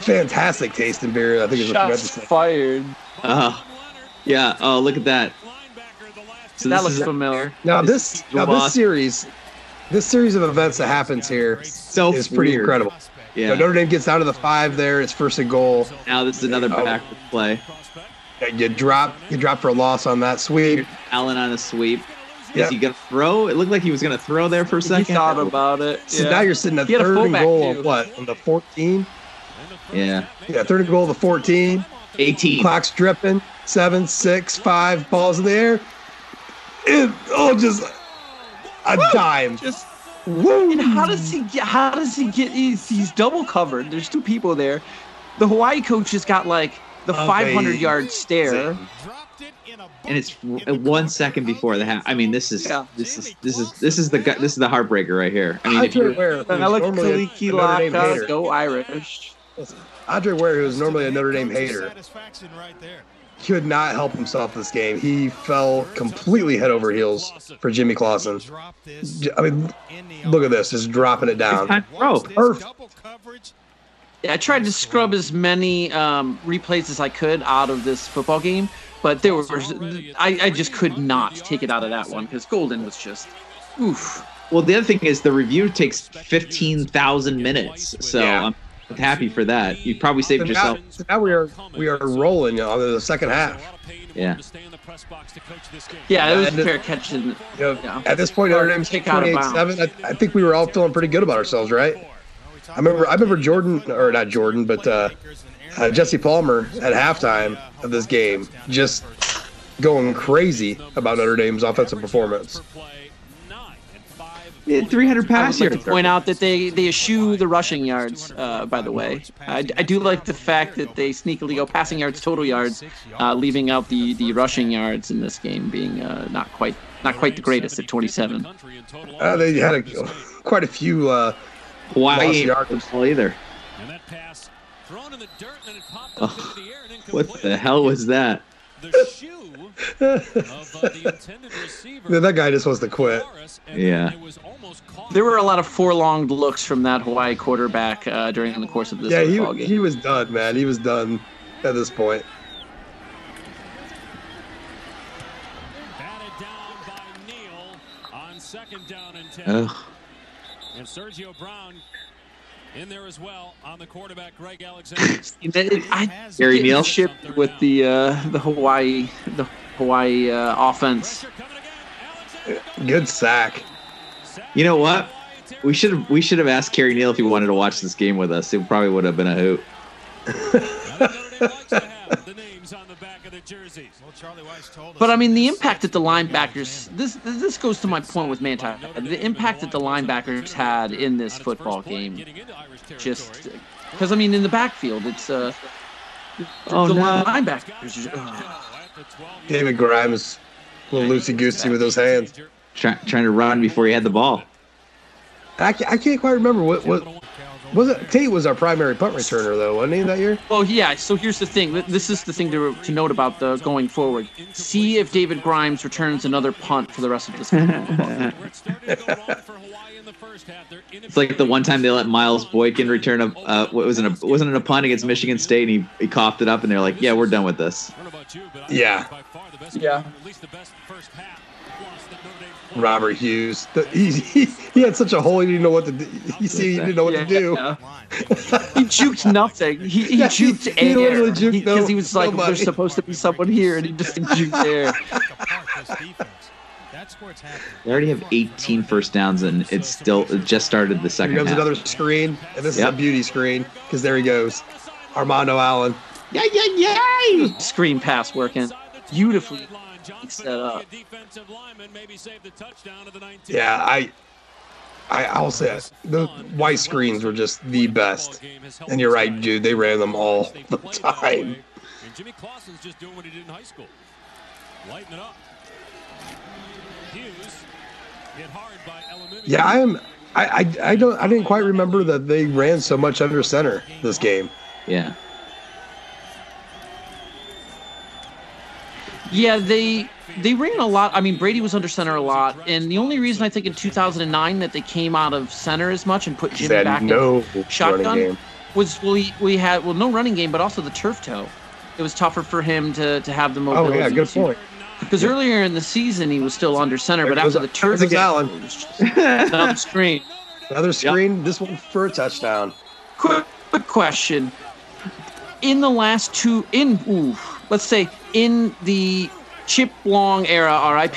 Fantastic tasting beer. I think it's what you meant to Shots fired. Oh, yeah. Oh, look at that. So That looks is familiar. Now this now this series, this series of events that happens here so is pretty weird. incredible. Yeah. You know, Notre Dame gets out of the five there. It's first and goal. now this is another Oh. backward play. You drop you drop for a loss on that sweep. Allen on a sweep. Yeah. Is he gonna throw? It looked like he was gonna throw there for a He second. thought about it. So yeah. now you're sitting at He a third and goal too. on what? On the 14? Yeah. Yeah, third and goal of the 14. 18. Clock's dripping. Seven, six, five, balls in the air. It, oh, just a dime. Just Woo! And how does he get? How does he get? He's, he's double covered. There's two people there. The Hawaii coach has got like the 500 yard stare. and it's one second before the half. I mean, this is Yeah. this is this is this is the gu- this is the heartbreaker right here. I mean, if Andre you Ware, who's I like normally a- Kaliki a Notre Laka, go Irish. Andre Ware, who is normally a Notre Dame hater, could not help himself this game. He fell completely head over heels for Jimmy Clausen. J- I mean, look at this, just dropping it down. time to. Perfect. Yeah, I tried to scrub as many um, replays as I could out of this football game, but there was I, I just could not take it out of that one because Golden was just oof. well, the other thing is the review takes fifteen thousand minutes, so Yeah. I'm happy for that. You probably So saved now, yourself. so now we are we are rolling on the second half. Yeah. Yeah, it was a And it- fair catch. In, You know, Yeah. At this point, Notre Dame's Kick out of 28-7. I, I think we were all feeling pretty good about ourselves, right? I remember I remember Jordan or not Jordan, but uh, uh, Jesse Palmer at halftime of this game just going crazy about Notre Dame's offensive performance. Yeah, 300 I would pass like to yards. point out that they they eschew the rushing yards. Uh, by the way, I, I do like the fact that they sneakily go passing yards, total yards, uh, leaving out the, the rushing yards in this game being uh, not quite not quite the greatest at 27. Uh, they had a, quite a few. Uh, Hawaii Lost yards. the either. And that pass thrown in the dirt and it popped Oh, up into the air and What the hell was that? The shoe of the intended receiver. that guy just wants to quit. Yeah. it was almost caught. There were a lot of forlonged looks from that Hawaii quarterback uh, during the course of this Yeah, football he game. he was done, man. He was done at this point. Batted down by Neal on second down and 10. Ugh. And Sergio Brown in there as well on the quarterback, Greg Alexander. It- it- I Gary Neal? shipped with the uh, the Hawaii the Hawaii uh, offense. Pressure coming again. Alexander Good sack. You know what? We should have we should have asked Kerry Neal if he wanted to watch this game with us. It probably would have been a hoot. Notre Dame likes to have the names on the back of the jerseys. But I mean, the impact that the linebackers this this goes to my point with Manti. The impact that the linebackers had in this football game, Getting into Irish territory. just because I mean, in the backfield, it's uh, Oh, the no. linebackers. Ugh. David Grimes, a little loosey goosey with those hands. Try, trying to run before he had the ball. I can't, I can't quite remember what what was it. Tate was our primary punt returner though, wasn't he that year? Well, yeah. So here's the thing. This is the thing to, to note about the going forward. See if David Grimes returns another punt for the rest of this game. It's like the one time they let Miles Boykin return a uh, what was it a wasn't it a punt against Michigan State and he, he coughed it up and they're like, yeah, we're done with this. Yeah. Yeah. Robert Hughes. The, he, he, he had such a hole he didn't know what to do. You see, he didn't know what to do. Yeah. he juked nothing. He, he Yeah, juked he air literally juked because no- he was like, nobody. "There's supposed to be someone here," and he just juked air. That's where it's happening. They already have 18 first downs and it's still it just started the second Here second comes half. another screen, and this Yep. is a beauty screen because there he goes, Armando Allen. Yeah, yeah, yeah. Screen pass working beautifully set up. Yeah, I, I, I'll say it. the white screens were just the best. And you're right, dude. They ran them all the time. And Jimmy Clausen's just doing what he did in high school. Lighten it up. Hughes hit hard by Yeah, I am. I, I, I don't. I didn't quite remember that they ran so much under center this game. Yeah. Yeah, they they ran a lot. I mean, Brady was under center a lot, and the only reason I think in 2009 that they came out of center as much and put Jimmy had back no in shotgun was we we had well no running game, but also the turf toe. It was tougher for him to to have the mobility. Oh yeah, good point. Because earlier in the season he was still under center, but There after the turf game, Allen. it was just another screen. Another screen. This one for a touchdown. quick, quick question. In the last two, in ooh, let's say in the Chip Long era, RIP,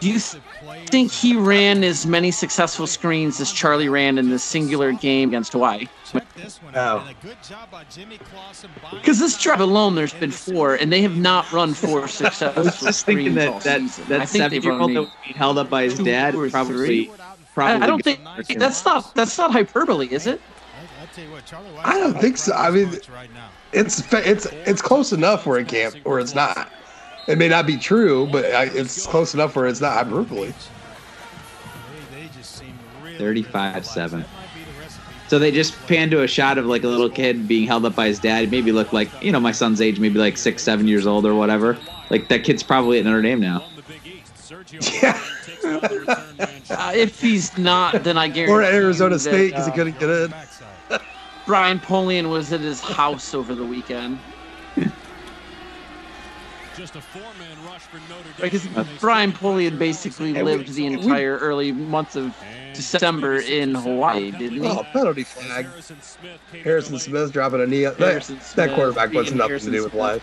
do you th- think he ran as many successful screens as Charlie ran in this singular game against Hawaii? This one, Oh. and a good job by Jimmy Clausen buying Because this drive alone, there's been four, and they have not run four successful I was just thinking that that, that think seven they've year run old that was being held up by his dad or probably probably I, I don't think that's not that's not hyperbole, is it? I, I tell you what, Charlie I don't think so. I mean, right now. It's it's it's close enough where it can't or it's not. It may not be true, but I, it's close enough where it's not hyperbole. They, they just seem really 35-7. That might be the recipe. So they just panned to a shot of like a little kid being held up by his dad. He maybe looked like you know my son's age, maybe like six, seven years old or whatever. Like that kid's probably at Notre Dame now. On the Big East, Sergio Yeah. Brown takes another return man shot. Uh, if he's not, then I guarantee. Or at Arizona State because he couldn't get in. Backside. Brian Polian was at his house over the weekend. Just a four-man rush for Notre Dame. Because Brian Polian basically Hey, we- lived the we- entire early months of December in Hawaii, didn't he? Oh, penalty flag. Harrison Smith came in Harrison late. Smith dropping a knee. That, Harrison that Smith quarterback wants beating nothing Harrison to do with Smith. life.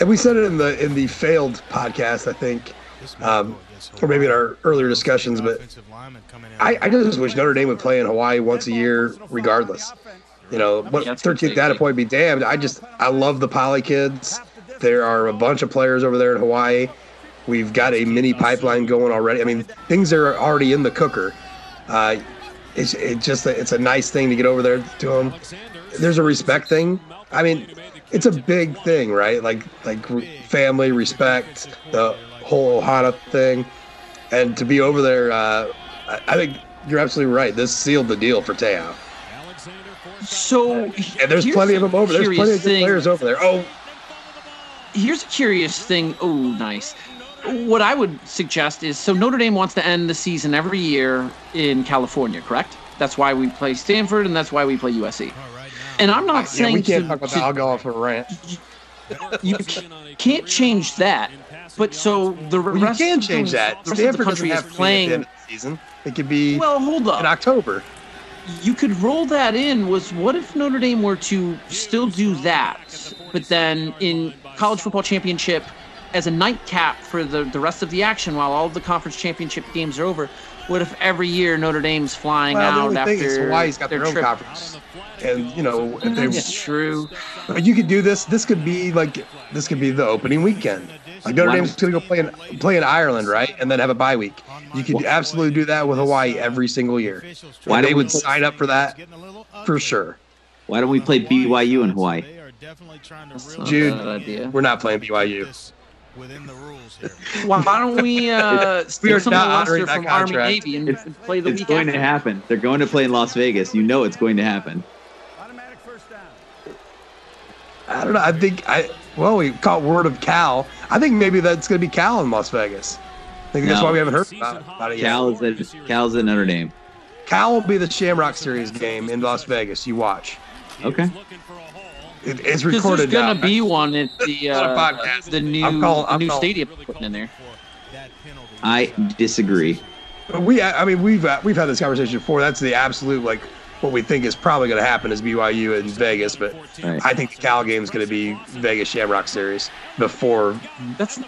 And we said it in the in the failed podcast, I think, um, might go against or maybe in our earlier discussions. But Offensive lineman coming in. I, I just wish Notre Dame would play in Hawaii once a year, regardless. You know, what Yeah, that's what 13th they- data point be damned. I just I love the Poly kids. There are a bunch of players over there in Hawaii. We've got a mini pipeline going already. I mean, things are already in the cooker. Uh, it's it just it's a nice thing to get over there to them. There's a respect thing. I mean, it's a big thing, right? Like like family respect, the whole Ohana thing, and to be over there, uh, I, I think you're absolutely right. This sealed the deal for Te'o. So And there's plenty of them over. There's plenty of good thing. players over there. Oh, Here's a curious thing. Oh, nice. What I would suggest is so Notre Dame wants to end the season every year in California, correct? That's why we play Stanford and that's why we play USC. All right. And I'm not yeah, saying we can't to- talk about to- that. I'll go off a rant. you can't change that. But so the Well, you rest can of change the- that. The rest of the country is have to be at the playing. end of the season. It could be Well, hold up, in. October. You could roll that in. Was what if Notre Dame were to still do that, but then in college football championship as a nightcap for the, the rest of the action while all of the conference championship games are over? What if every year Notre Dame's flying Well, the out only after thing is Hawaii's got their their own trip? conference, and you know if mm, they That's true. But you could do this. This could be like this could be the opening weekend. Like Notre Dame's going to go play in play in Ireland, right, and then have a bye week. You could absolutely do that with Hawaii every single year. Why they would put- sign up for that getting a little for sure. Why don't we play BYU in Hawaii? They are definitely trying to That's really not a Jude. We're not playing BYU. within the rules here. Why don't we uh, steal some of the not luster honoring that from Army. Navy and, It's, play the it's week going after? to happen. They're going to play in Las Vegas. You know it's going to happen. I don't know. I think I well, we caught word of Cal. I think maybe that's going to be Cal in Las Vegas. I think that's why we haven't heard about, about it yet. Cal is at Cal's at Notre Dame. Cal will be the Shamrock Series game in Las Vegas. You watch. Okay. It, it's recorded there's gonna be one at the uh, the new I'm calling- I'm new calling- stadium putting in there. I disagree. But we, I mean, we've uh, we've had this conversation before. That's the absolute like what we think is probably going to happen is BYU in Vegas. But Right. I think the Cal game is going to be Vegas Shamrock Series before. That's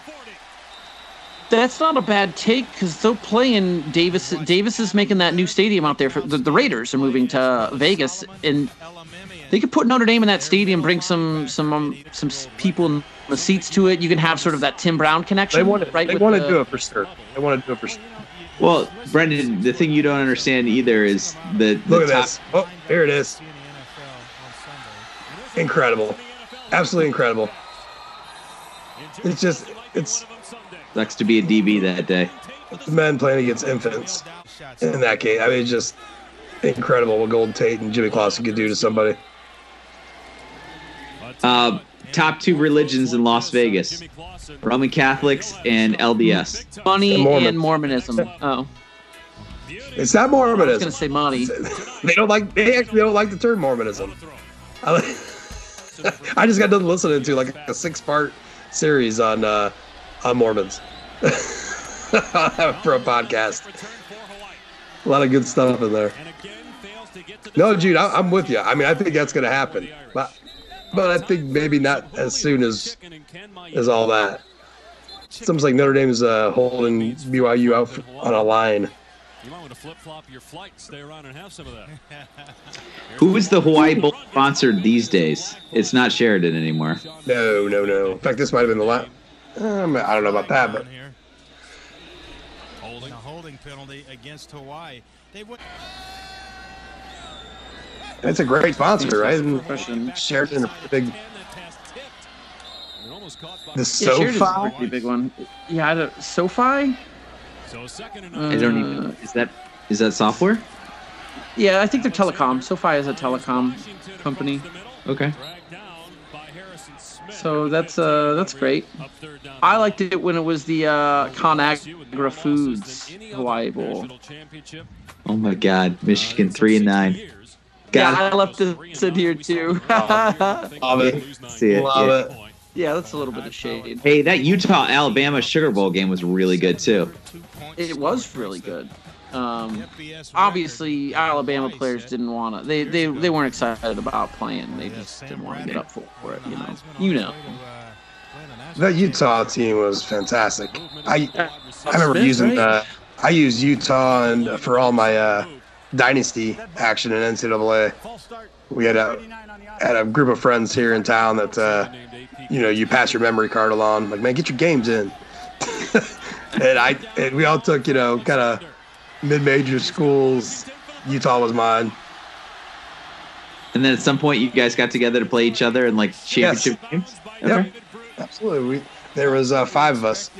that's not a bad take because they'll play in Davis. Davis is making that new stadium out there for the, the Raiders are moving to Vegas, and they could put Notre Dame in that stadium, bring some some um, some people in the seats to it. You can have sort of that Tim Brown connection. They want to. right? they want to the- do it for sure. They want to do it for sure. Well, Brendan, the thing you don't understand either is the, the Look at top, this. Oh, here it is. Incredible. Absolutely incredible. It's just it's sucks to be a DB that day. men playing against infants in that game. I mean, it's just incredible what Golden Tate and Jimmy Clausen could do to somebody. Uh, top two religions in Las Vegas: Roman Catholics and LDS. money And Mormon. and Mormonism. Oh, It's not I was gonna say money. They don't like. They actually don't like the term Mormonism. I, I just got done listening to like a six-part series on uh, on Mormons for a podcast. A lot of good stuff in there. No, Jude, I, I'm with you. I mean, I think that's going to happen, but but I think maybe not as soon as as all that. Seems like Notre Dame's uh, holding BYU out f- on a line. You might want to flip flop your flight, stay around and have some of that. Who is the Hawaii Bowl sponsored these days? It's not Sheraton anymore. No, no, no. In fact, this might have been the last. Um, I don't know about that, but Here. Holding. A holding penalty against Hawaii. They would. It's a great sponsor, right? And Question. Sheraton, a big And almost caught the Yeah, a SoFi. pretty big one. Yeah, I don't, SoFi. So second and Uh, I don't even. Is that is that software? Yeah, I think they're telecom. SoFi is a telecom company. Okay. dragged down by Harrison Smith. So that's uh that's great. Up third down. I liked it when it was the uh, ConAgra Foods Hawaii Bowl. Oh my God, Michigan three and nine. Years. Yeah, I left this in here too. Love it. see it. Love yeah. it. yeah, that's a little bit of shade. Hey, that Utah Alabama Sugar Bowl game was really good too. It was really good. Um, obviously. Alabama players didn't want to. They, they they weren't excited about playing. They just didn't want to get up for it. You know. You know. That Utah team was fantastic. I I remember using right? uh, I used Utah and for all my uh, dynasty action in NCAA. We had a had a group of friends here in town that uh, you know you pass your memory card along. Like man, get your games in. and I and we all took you know kind of mid-major schools. Utah was mine. And then at some point, you guys got together to play each other in like championship games. Yep. Absolutely. We, there was uh, five of us.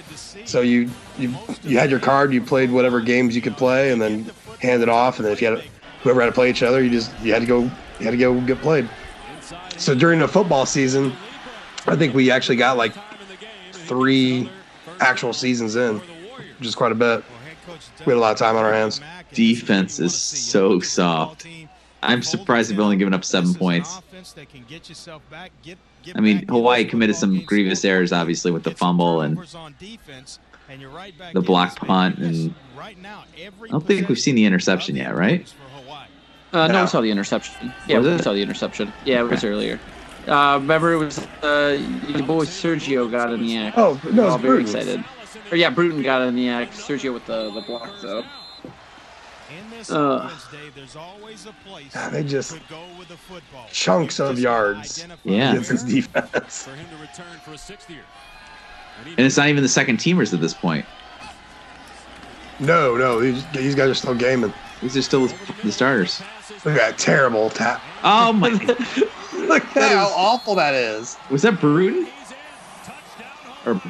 So you, you you had your card, you played whatever games you could play, and then handed off. And then if you had whoever had to play each other, you just you had to go you had to go get played. So during the football season, I think we actually got like three actual seasons in, which is quite a bit. We had a lot of time on our hands. Defense is so soft. I'm surprised they've only given up seven points. I mean, Hawaii committed some grievous errors, obviously, with the fumble and the block punt, and I don't think we've seen the interception yet, right? Uh, no, No. we saw the interception. Yeah, Was we it? saw the interception. Yeah, it was earlier. Uh, remember, it was uh, your boy Sergio got in the act. Oh We no, were all very Bruton. excited. Or yeah, Bruton got in the act. Sergio with the the block though. Uh, They just chunks of yards Yeah. against this defense. For him to return for a sixth year. And it's not even the second teamers at this point. No, no, these, these guys are still gaming. These are still the starters. Look at that terrible tap. Oh my! Look at how awful that is. was that Bruton? Or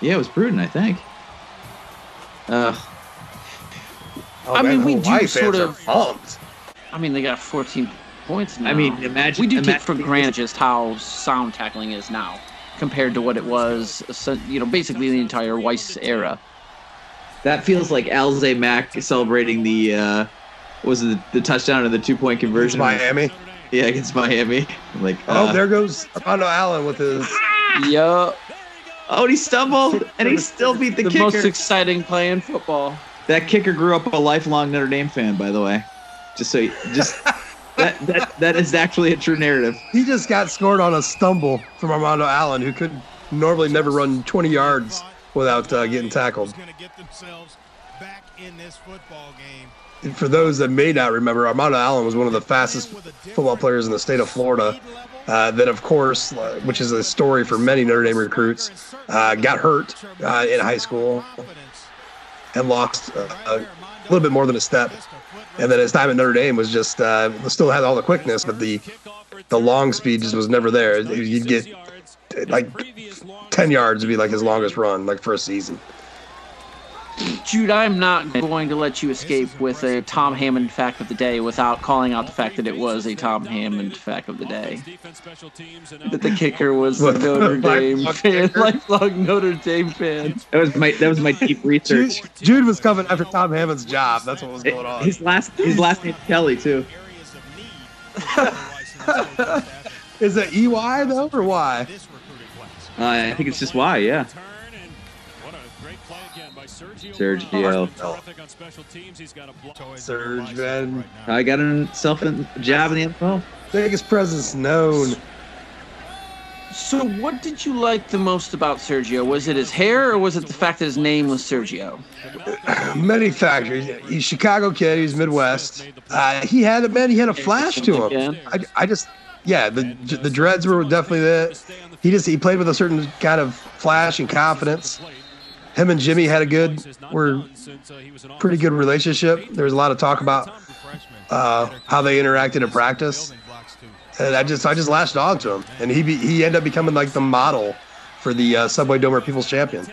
yeah, it was Bruton, I think. Uh, Oh, I mean, we do fans sort of- pumped. I mean, they got 14 points now. I mean, imagine we do take for granted just how sound tackling is now compared to what it was, you know, basically the entire Weis era. That feels like Alizé Mack celebrating the uh, was it the, the touchdown or the two point It's conversion? Miami. Yeah, against Miami. Like, Oh, uh, there goes Armando Allen with his. Yup. oh, and he stumbled and he still beat the, The kicker. most exciting play in football. That kicker grew up a lifelong Notre Dame fan, by the way. Just so, you, just that that that is actually a true narrative. He just got scored on a stumble from Armando Allen, who could normally never run 20 yards without uh, getting tackled. Going to get themselves back in this football game. And for those that may not remember, Armando Allen was one of the fastest football players in the state of Florida. Uh, then, of course, uh, which is a story for many Notre Dame recruits, uh, got hurt uh, in high school and lost uh, a little bit more than a step. And then his time at Notre Dame was just uh, still had all the quickness, but the the long speed just was never there. You'd get like 10 yards would be like his longest run, like for a season. Jude, I'm not going to let you escape with a Tom Hammond fact of the day without calling out the fact that it was a Tom Hammond fact of the day. That the kicker was the What, Notre Dame fan, lifelong Notre Dame fan. That was my that was my deep research. Jude was coming after Tom Hammond's job. That's what was going on. His last his last name's Kelly too. Is it EY though, or why? Uh, I think it's just why, yeah. Sergio. Serge, man. I got himself a job in the NFL. Biggest presence known. So, what did you like the most about Sergio? Was it his hair, or was it the fact that his name was Sergio? Many factors. He's a Chicago kid. He's Midwest. Uh, he had a man. He had a flash to him. I, I just, yeah, the the dreads were definitely that. He just he played with a certain kind of flash and confidence. Him and Jimmy had a good, were pretty good relationship. There was a lot of talk about uh, how they interacted in practice, and I just I just lashed on to him, and he be, he ended up becoming like the model for the uh, Subway Domer People's Champion.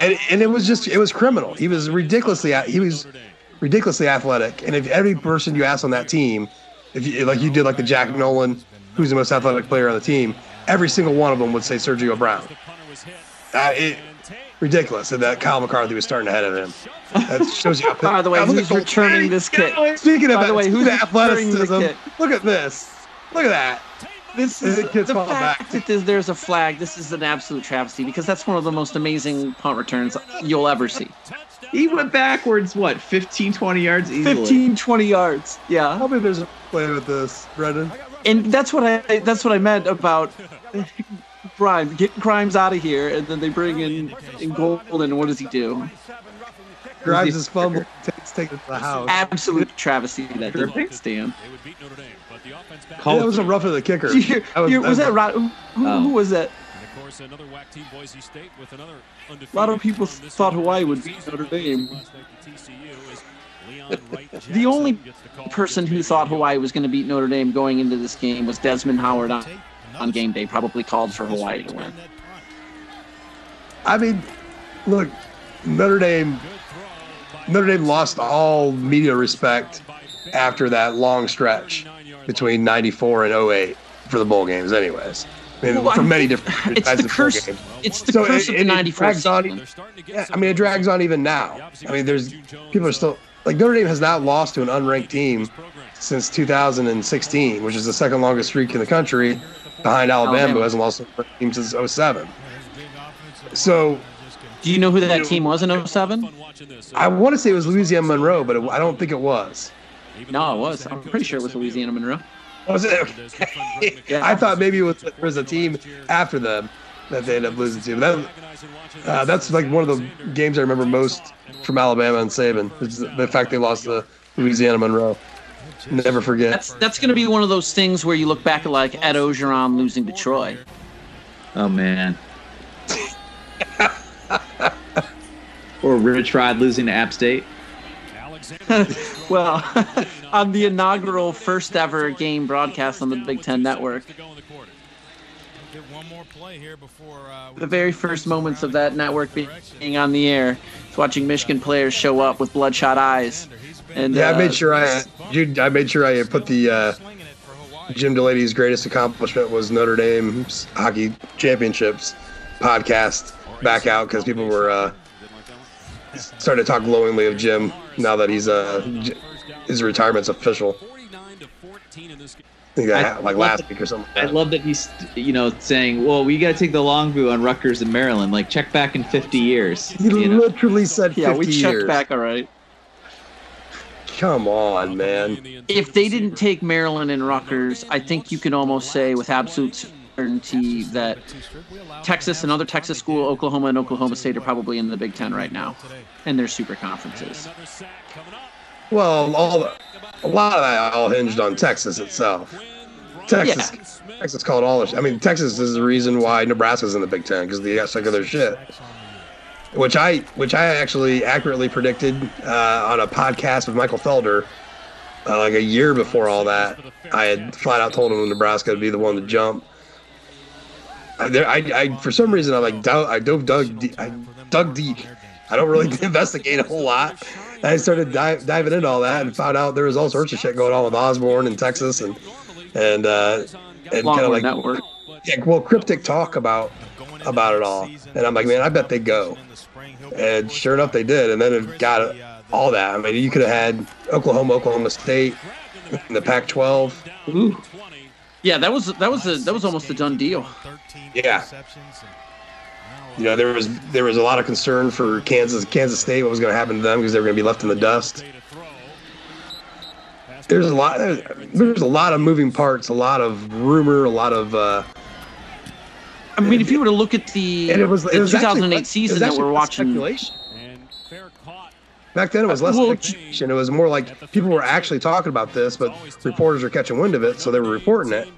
And, and it was just it was criminal. He was ridiculously he was ridiculously athletic. And if every person you asked on that team, if you, like you did like the Jack Nolan, who's the most athletic player on the team, every single one of them would say Sergio Brown. Uh, it, ridiculous and that Kyle McCarthy was starting ahead of him. That shows you. How By the way, Now, who's returning this kick? Speaking of By the way, who's athleticism, look at this. Look at that. This is- the fact back. that there's, a flag. This is an absolute travesty because that's one of the most amazing punt returns you'll ever see. He went backwards, what, 15, 20 yards easily. 15, 20 yards. Yeah. Me there's a play with this, Brendan. and that's what I that's what I meant about Grimes get Grimes out of here, and then they bring in in Golden. What does he do? Grimes is fumble, takes take it to the house. Absolute travesty that didn't stand. Call that was a rough of the kicker. You hear- That was- you- was that that right? Who, who, Oh. who was that? Of course, another whack team, Boise State, with another A lot of people thought Hawaii would beat Notre Dame. The only person who thought Hawaii was going to beat Notre Dame going into this game was Desmond Howard on, on game day. Probably called for Hawaii to win. I mean, look, Notre Dame. Notre Dame lost all media respect after that long stretch between '94 and 08 for the bowl games, anyways. I mean, Well, for I'm- many different It's types the of bowl curse. games. It's the So curse it- of it the '94 drags on season. Yeah, I mean, it drags on even now. I mean, there's people are still like Notre Dame has not lost to an unranked team since 2016, which is the second longest streak in the country, behind Alabama, Alabama. who hasn't lost to a team since 07. So Do you know who that team was in 07? I want to say it was Louisiana Monroe, but it, I don't think it was. No, it was. I'm pretty sure it was Louisiana Monroe. Was it? Yeah. I thought maybe it was, there was a team after them that they ended up losing to. But that, uh, that's like one of the games I remember most from Alabama and Saban. is the fact they lost to Louisiana Monroe. Never forget. That's that's going to be one of those things where you look back at like Ed Orgeron losing to Troy. Oh, man. or Rich Rod losing to App State. well, on the inaugural first ever game broadcast on the Big Ten Network, To go in the. Get one more play here before uh, the very first moments of that network being on the air, is watching Michigan players show up with bloodshot eyes. And Yeah, I uh, made sure I, dude, I made sure I put the uh, slinging it for Hawaii. Jim Delaney's greatest accomplishment was Notre Dame's hockey championships podcast back out because people were uh, starting to talk glowingly of Jim now that he's uh, his retirement's official. 49 to 14 in this game. I think that I like last it. week or something. I Like that. love that he's, you know, saying, "Well, we got to take the long view on Rutgers and Maryland. Like, check back in 50 years." He You know? literally said 50 yeah, we checked years. back all right. Come on, man. If they didn't take Maryland and Rutgers, I think you can almost say with absolute certainty that Texas, and another Texas school, Oklahoma, and Oklahoma State are probably in the Big Ten right now, and they're super conferences. Another sack coming up. Well, all the, a lot of that all hinged on Texas itself. Texas, Yeah. Texas called all this. I mean, Texas is the reason why Nebraska's in the Big Ten because they got sick of their shit. Which I, which I actually accurately predicted uh, on a podcast with Michael Felder, uh, like a year before all that. I had flat out told him Nebraska would be the one to jump. I, there, I, I for some reason I like dove, I dove dug, deep, I dug deep. I don't really investigate a whole lot. And I started dive, diving into all that and found out there was all sorts of shit going on with Osborne in Texas and and uh, and kind of like Network. yeah, well, cryptic talk about about it all. And I'm like, man, I bet they go. And sure enough, they did. And then it got all that. I mean, you could have had Oklahoma, Oklahoma State, in the Pac-12. Ooh. Yeah, that was that was a that was almost a done deal. Yeah. You know, there was there was a lot of concern for Kansas, Kansas State, what was going to happen to them because they were going to be left in the dust. There's a lot. There's, there's a lot of moving parts, a lot of rumor, a lot of. Uh, I mean, if you were to look at the, and it was, it the was actually 2008 less- it season was that we're watching, Speculation. And fair caught. Back then, it was less Well, speculation. It was more like people were actually talking about this, but reporters were catching wind of it, so they were reporting it.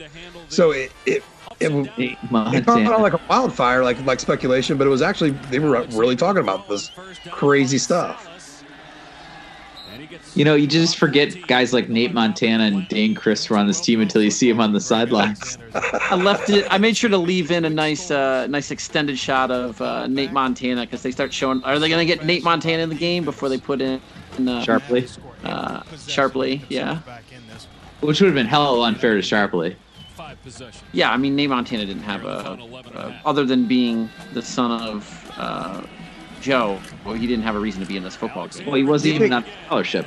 So it it it, Hey, it caught on Montana. like a wildfire, like like speculation, but it was actually they were really talking about this crazy stuff. And he gets You know, you just forget guys like Nate Montana and Dayne Crist were on this team until you see him on the sidelines. I left it. I made sure to leave in a nice, uh, nice extended shot of uh, Nate Montana because they start showing. Are they going to get Nate Montana in the game before they put in uh, Sharpley, Uh, Sharpley, yeah. which would have been hell unfair to Sharpley. Yeah, I mean Nate Montana didn't have a, a other than being the son of uh, Joe. Well, he didn't have a reason to be in this football game. Well, he wasn't even on think- scholarship.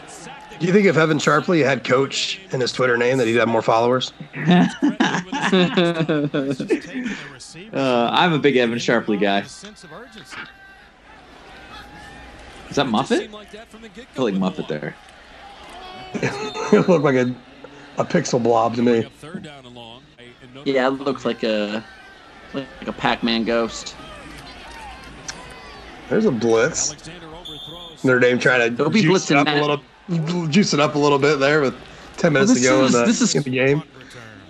Do you think if Evan Sharpley had coach in his Twitter name that he'd have more followers? Uh, I'm a big Evan Sharpley guy. Is that Muffet? Seemed like that from the I get-go feel like Muffet there. it looked like a a pixel blob to me. Up third down and long. And Notre Yeah, it Dame looks like a like a Pac-Man ghost. There's a blitz. Alexander overthrows. Notre Dame trying to Don't be juice it blitzing up a little, juice it up a little bit there with ten minutes this to go is- in, the, this is- in the game.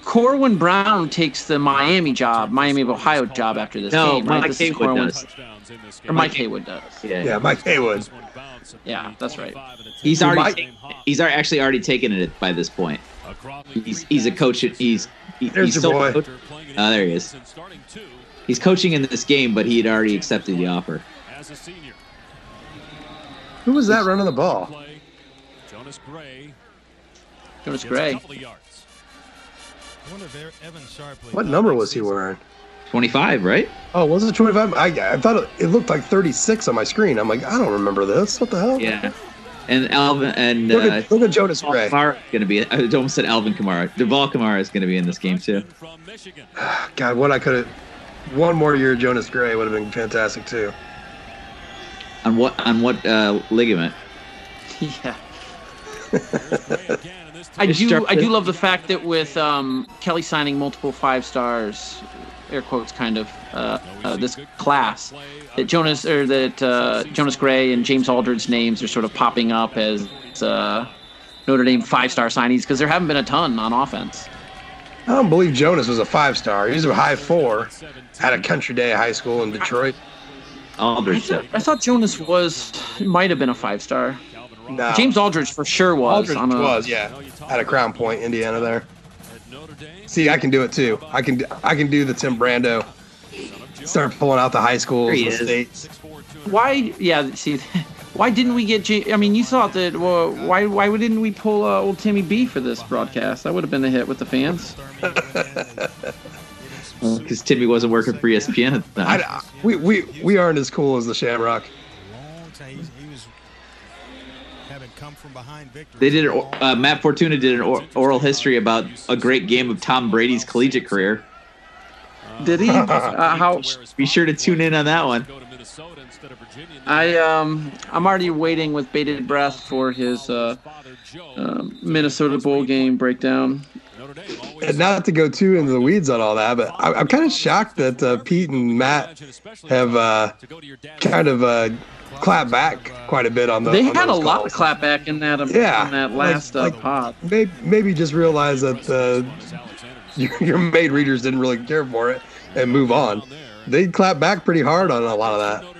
Corwin Brown takes the Miami job, Miami of Ohio job after this No, game, right? Mike This Haywood Corwin- does. Touchdowns in this Or. Mike Haywood does. Yeah. Yeah, Mike Haywood. This one bounced at Yeah, that's right. 25 and a He's already Mike- he's already actually already taken it by this point. He's he's a coach. He's he, There's he's your boy. coach- Playing Ah, there he is. and starting two he's coaching in this game, but he had already accepted the offer. As a senior. Who was that running the ball? Play. Jonas Gray. Jonas Gray. couple of yards. What number was he wearing? Twenty five, right? Oh, was it 25? I, I thought it, it looked like 36 on my screen. I'm like, I don't remember this. What the hell? Yeah. And Alvin and Look uh, at, look at Jonas Gray. Kamara going to be. I almost said Alvin Kamara. Duval Kamara is going to be in this game too. From Michigan. God, what I could have. One more year, Jonas Gray would have been fantastic too. On what on what uh, ligament? Yeah. Gray again, and this I do. I do love the fact that with um, Kelly signing multiple five stars, air quotes, kind of uh, uh, this class, that Jonas or that uh, Jonas Gray and James Aldridge's names are sort of popping up as uh, Notre Dame five star signees because there haven't been a ton on offense. I don't believe Jonas was a five star. He was a high four at a country day high school in Detroit. I Aldridge. thought, I thought Jonas was might have been a five star. No. James Aldridge for sure was. Aldridge on a, was, yeah, at a Crown Point, Indiana. There. At Notre Dame, See, I can do it too. I can I can do the Tim Brando. Start pulling out the high schools, There the is. states. Why? Yeah. See, why didn't we get? J- I mean, you thought that. Well, why? Why didn't we pull uh, old Timmy B for this broadcast? That would have been a hit with the fans. Because Timmy wasn't working for ESPN at the time. I, we, we we aren't as cool as the Shamrock. Long time. He, he was having come from behind victory. They did an, uh, Matt Fortuna did an or, oral history about a great game of Tom Brady's collegiate career. Did he? Uh, how? Be sure to tune in on that one. Go to Minnesota instead of Virginia. I um, I'm already waiting with bated breath for his uh, Father um Minnesota bowl game breakdown. Notre Dame always And not to go too into the weeds on all that, but I, I'm kind of shocked that uh, Pete and Matt have uh, to go to your dad's kind of uh, clapped back quite a bit on the. They on had a those lot calls. of clapback in that um, Yeah, in that like- last uh, like- pod. Maybe, maybe just realize that uh, your, your maid readers didn't really care for it and move on. They clapped back pretty hard on a lot of that.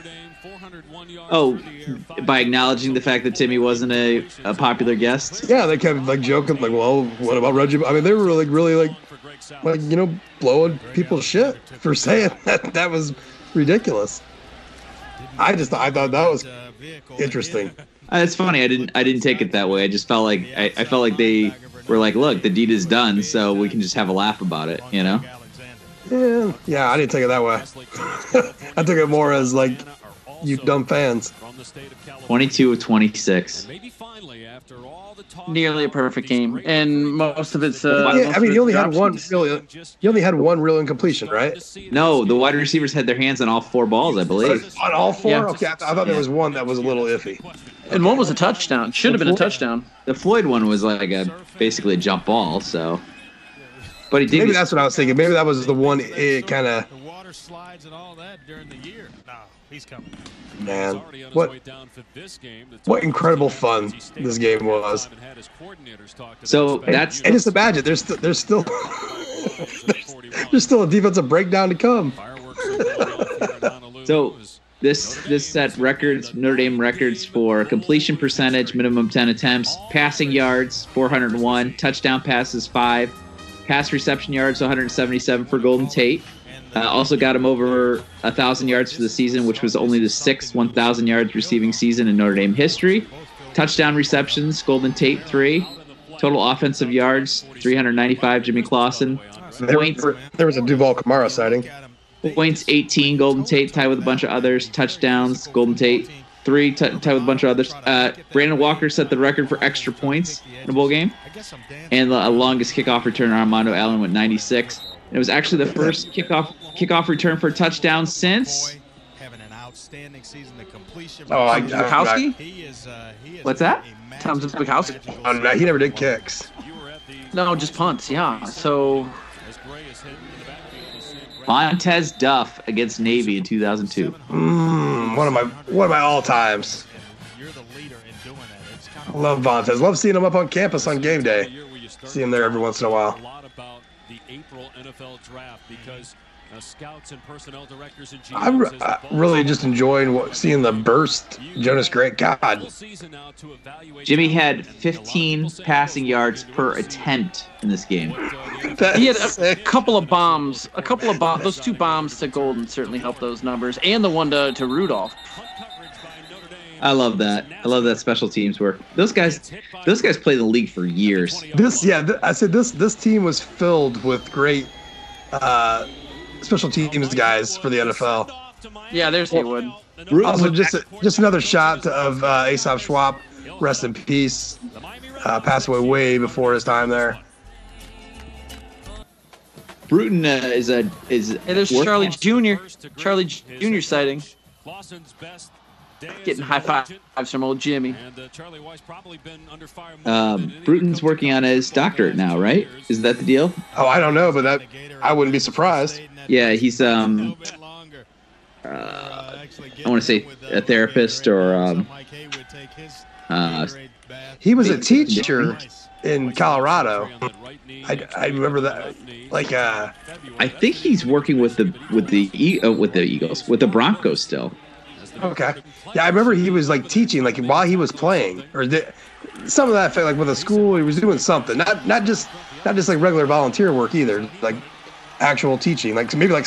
Oh, through the air, five by acknowledging the fact that Timmy wasn't a, a popular guest. Yeah, they kept like joking, like, "Well, what about Reggie?" I mean, they were like really like, for Greg Salas. like you know, blowing people's shit for saying that. That was ridiculous. I just I thought that was interesting. Uh, it's funny. I didn't. I didn't take it that way. I just felt like I, I felt like they were like, look, the deed is done, so we can just have a laugh about it. You know. Yeah, yeah, I didn't take it that way. I took it more as like, you dumb fans. From the state of California. Twenty-two of twenty-six. Maybe finally, after all the talk Nearly a perfect game, and most of it's. Uh, yeah, most I mean, it's you only had one sheets. really. You only had one real incompletion, right? No, the wide receivers had their hands on all four balls, I believe. On all four? Yeah. Okay, I, th- I thought there was one that was a little iffy. And one was a touchdown. Should have been a touchdown. The Floyd one was like a basically a jump ball. So, but he did. Maybe that's what I was thinking. Maybe that was the one. It kind of The water slides and all that during the year. No, he's coming. man. Already on his What way down for this game. The what incredible fun this game was. and had his coordinators talk to So them that's- and just imagine there's st- there's still there's still a defensive breakdown to come. Fireworks are going off here in Honolulu So this this set records Notre Dame records for completion percentage, minimum ten attempts, passing yards 401, touchdown passes five, pass reception yards 177 for Golden Tate. Uh, also got him over a thousand yards for the season, which was only the sixth 1,000 yards receiving season in Notre Dame history. Touchdown receptions, Golden Tate three. Total offensive yards 395, Jimmy Clausen. There, Points there was a Duval Kamara sighting. Points 18, Golden Tate tied with a bunch of others. Touchdowns, Golden Tate three, t- tied with a bunch of others. Uh, Brandon Walker set the record for extra points in a bowl game, I guess I'm dancing. and the longest kickoff return Armando Allen went 96. It was actually the first kickoff kickoff return for a touchdown since. Having an outstanding season. The completion. Oh, I, I, Zbikowski? He is. Uh, he is What's that? a magic- Zbikowski? oh, no, he never did kicks. you were at the No, just punts. Yeah. So as Gray is hitting in the backfield. is Sam Gray. Vontez Duff against Navy in 2002. Mm, one of my one of my all times. You're the leader in doing that. It's kind I of love Vontez. Love seeing him up on campus on game day. year where you start See him there every once in a while. A lot about the April NFL draft because uh, scouts and personnel directors and GMs I'm re- as the uh, ball really just enjoying what, seeing the burst. Jonas Great, God, full season now to evaluate Jimmy had 15 passing yards per attempt in this game. What, uh, the That's he had a, sick. couple of bombs. A couple of bombs. Those two bombs to Golden certainly helped those numbers, and the one to, to Rudolph. punt coverage by Notre Dame. I love that. I love that special teams work. Those guys, those guys play the league for years. This, yeah, th- I said this. This team was filled with great uh, special teams guys for the NFL. Yeah, there's Haywood. Also, just a, just another shot of uh, Asaph Schwapp. Rest in peace. Uh, passed away way before his time there. Bruton uh, is a is. Hey, there's Charlie Jr. Charlie Jr. sighting. Clausen's best days Getting high Washington, fives from old Jimmy. Uh, Charlie Weis probably been under fire more Um, Bruton's working on his doctorate now, right? Is that the deal? Oh, I don't know, but that I wouldn't be surprised. Yeah, he's um. Uh, I want to say a therapist or um. Uh, He was a teacher in Colorado. I, I remember that. Like, uh, I think he's working with the with the E- uh, with the Eagles with the Broncos still. Okay. Yeah, I remember he was like teaching, like while he was playing, or the, some of that, felt like with a school, he was doing something. Not not just not just like regular volunteer work either, like actual teaching, like maybe like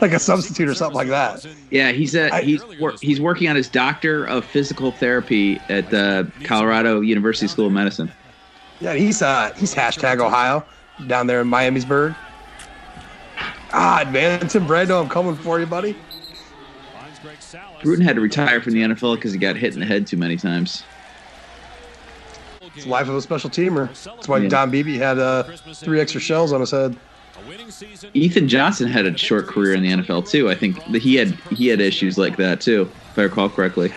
like a substitute or something like that. Yeah, he's a, I- he's wor- he's working on his doctor of physical therapy at the Colorado University School of Medicine. Yeah, he's uh he's hashtag Ohio down there in Miamisburg. Ah, Advancing Brando, I'm coming for you, buddy. Finds Greg Salas. Bruton had to retire from the NFL because he got hit in the head too many times. It's life of a special teamer. That's why Yeah. Don Beebe had uh, three extra shells on his head. A winning season. Ethan Johnson had a short career in the NFL too. I think that he had he had issues like that too, if I recall correctly.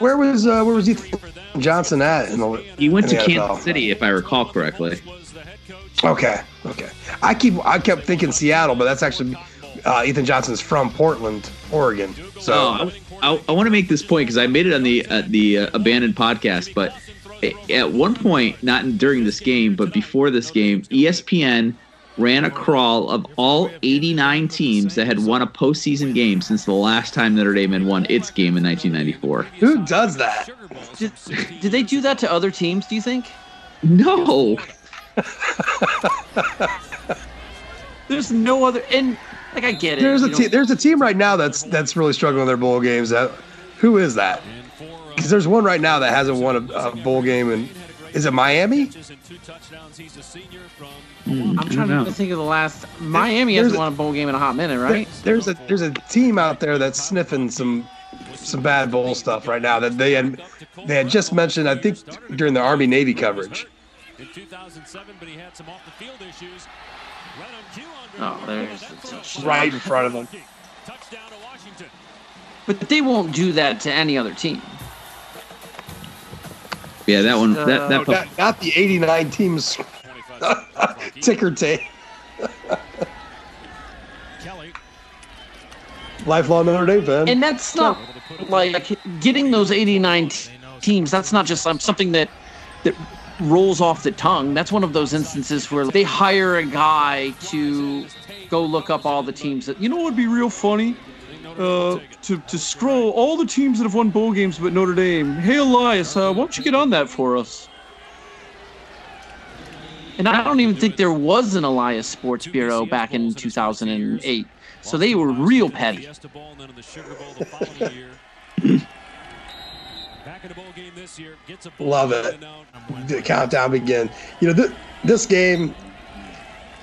Where was uh, where was Ethan Johnson at? In the, He went to Kansas NFL? City, if I recall correctly. was the head coach. Okay, okay. I keep I kept thinking Seattle, but that's actually uh, Ethan Johnson's from Portland, Oregon. So Oh, I, I, I want to make this point because I made it on the uh, the uh, abandoned podcast, but at one point, not in, during this game, but before this game, ESPN ran a crawl of all 89 teams that had won a postseason game since the last time Notre Dame had won its game in 1994. who does that? Did, did they do that to other teams? Do you think? No, There's no other. And like I get it. There's a you te- there's a team right now that's that's really struggling with their bowl games. That who is that? And for, Because there's one right now that hasn't won a, a bowl game, and is it Miami? catches and two touchdowns. He's a senior from I'm trying to think of the last. Miami There's hasn't a- won a bowl game in a hot minute, right? There's a there's a team out there that's sniffing some some bad bowl stuff right now that they had they had just mentioned. I think during the Army Navy coverage. in 2007, but he had some off the field issues. Right on cue, Andre. Oh, there's the throw. Right in front of them. Touchdown to Washington. But they won't do that to any other team. yeah, that one, that that No, not, not the 89 teams 25 ticker tape. Kelly Lifelong Notre Dame fan. And that's not able to put it like getting those 89 teams. That's not just something that that rolls off the tongue. That's one of those instances where they hire a guy to go look up all the teams that you know what would be real funny. Uh, to, to scroll all the teams that have won bowl games but Notre Dame. Hey Elias, uh, why don't you get on that for us? And I don't even think there was an Elias Sports Bureau back in 2008. So they were real petty. Fiesta Bowl and then in the Bowl the following year. Back in the bowl game this year, gets a bowl Love it. the countdown begin. You know, th- this game,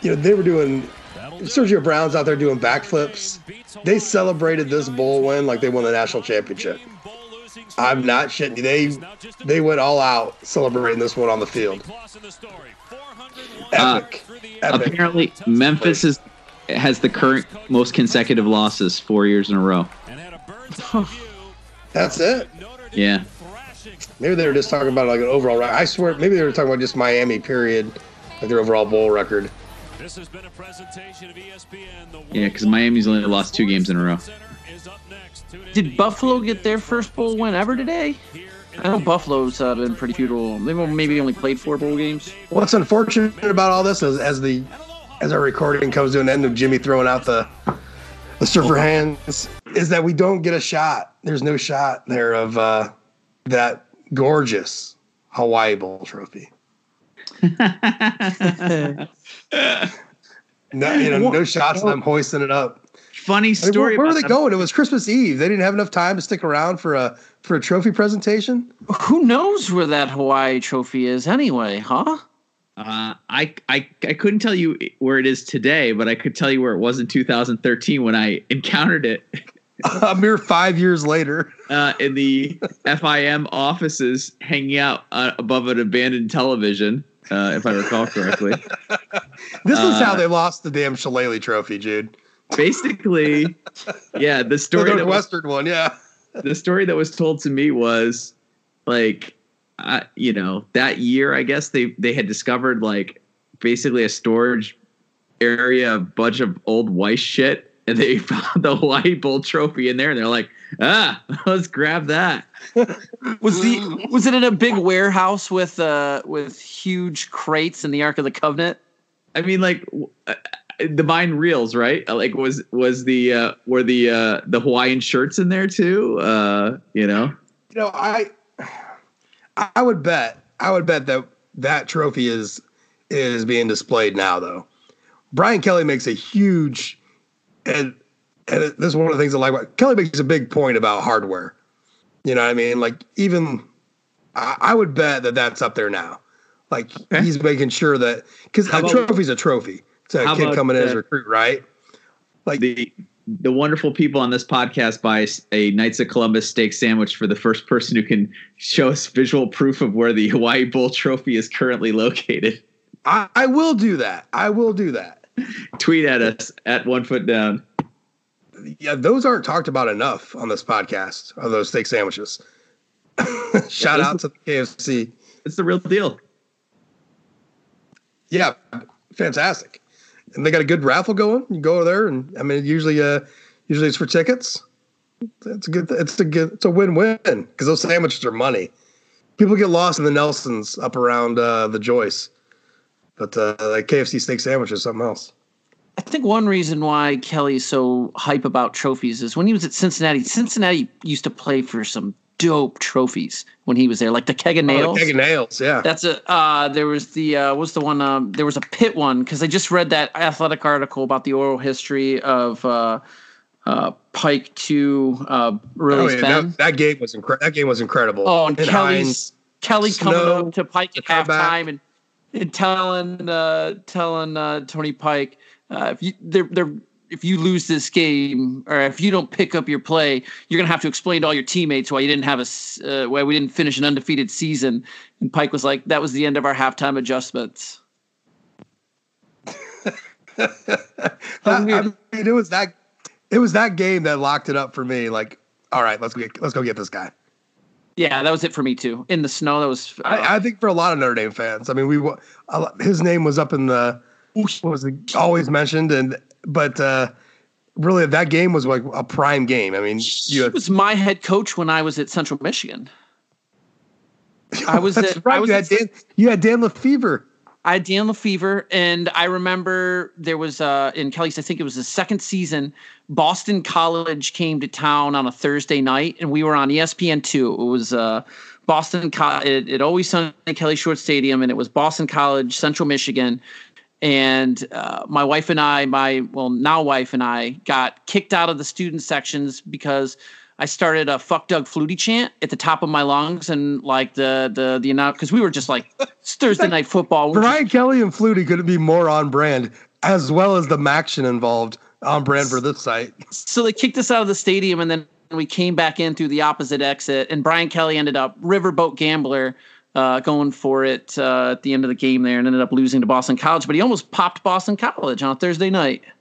you know, they were doing do. Sergio Brown's out there doing backflips. They celebrated this bowl win like they won the national championship. I'm not shitting you. They they went all out celebrating this one on the field. Uh, Epic. Epic. apparently Memphis is has the current most consecutive losses four years in a row. That's it. Yeah. Maybe they were just talking about like an overall. I swear, maybe they were talking about just Miami. Period, like their overall bowl record. This has been a presentation of ESPN. The Yeah, because Miami's only lost two games in a row. Center is up next. Tune in Did Buffalo get their first bowl win ever today? here in I know Buffalo's uh, been pretty futile. They've maybe only played four bowl games. What's unfortunate about all this is as the as our recording comes to an end of Jimmy throwing out the the surfer hands is that we don't get a shot. There's no shot there of uh, that gorgeous Hawaii Bowl trophy. No, you know, no shots of them hoisting it up. Funny I mean, story. where, where were they that- going? It was Christmas Eve. They didn't have enough time to stick around for a for a trophy presentation. Who knows where that Hawaii trophy is anyway, huh? Uh, I, I I couldn't tell you where it is today, but I could tell you where it was in 2013 when I encountered it a mere five years later. uh, in the FIM offices, hanging out uh, above an abandoned television, uh, if I recall correctly. This is how Uh, they lost the damn Shillelagh Trophy, Jude. Basically, yeah, the The story that was, Northwestern one, yeah. the story that was told to me was like, uh, you know, that year I guess they they had discovered like basically a storage area, a bunch of old Weis shit, and they found the Hawaii Bowl trophy in there, and they're like, ah, let's grab that. Was the was it in a big warehouse with uh with huge crates in the Ark of the Covenant? I mean, like, uh, the mind reels, right? Like was was the uh were the uh the Hawaiian shirts in there too? Uh, you know. You know, I I would bet I would bet that that trophy is is being displayed now though. Brian Kelly makes a huge and and this is one of the things I like about Kelly makes a big point about hardware. You know what I mean? Like even I, I would bet that that's up there now. Like Okay. he's making sure that because a trophy's a trophy. It's a kid about, coming in as a recruit, right? Like the the wonderful people on this podcast buy a Knights of Columbus steak sandwich for the first person who can show us visual proof of where the Hawaii Bowl trophy is currently located. I, I will do that. I will do that. Tweet at us at one foot down. Yeah, those aren't talked about enough on this podcast. Are those steak sandwiches. Shout out to the K of C. It's the real deal. Yeah, fantastic. And they got a good raffle going. You go over there, and I mean, usually, uh, usually it's for tickets. It's a good. It's a good. It's a win-win because those sandwiches are money. People get lost in the Nelsons up around uh, the Joyce, but uh, like K of C steak sandwich is something else. I think one reason why Kelly's so hype about trophies is when he was at Cincinnati. Cincinnati used to play for some dope trophies when he was there, like the keg of Oh, nails. the keg of nails, yeah. That's a. Uh, there was the. Uh, what's the one? Um, there was a pit one because I just read that athletic article about the oral history of uh, uh, Pike to uh, Oh, yeah, Bend. that, game was incre- That game was incredible. Oh, and And Kelly's Hines, Kelly coming up to Pike at halftime and, and telling uh, telling uh, Tony Pike uh, if you they're, they're if you lose this game or if you don't pick up your play, you're gonna have to explain to all your teammates why you didn't have a uh, why we didn't finish an undefeated season. And Pike was like, "That was the end of our halftime adjustments." I mean, it was that. It was that game that locked it up for me. Like, all right, let's get let's go get this guy. Yeah, that was it for me too. In the snow, that was. Uh, I, I think for a lot of Notre Dame fans, I mean, we his name was up in the was the, always mentioned, and but uh, really that game was like a prime game. I mean, he you had, was my head coach when I was at Central Michigan. I was that's at- right. Was you, had Dan, you had Dan LeFevour. I had Dan LeFevour, and I remember there was uh, in Kelly's. I think it was the second season. Boston College came to town on a Thursday night, and we were on ESPN two. It was uh, Boston. Co- it, it always sun at Kelly Short Stadium, and it was Boston College, Central Michigan. And uh, my wife and I, my well now wife and I, got kicked out of the student sections because I started a "fuck Doug Flutie" chant at the top of my lungs, and like the the the announce because we were just like it's Thursday night football. We're just- Brian Kelly and Flutie couldn't be more on brand, as well as the MACtion involved on brand for this site. so they kicked us out of the stadium and then we came back in through the opposite exit and brian kelly ended up riverboat gambler uh, going for it uh, at the end of the game there and ended up losing to boston college but he almost popped boston college on a thursday night and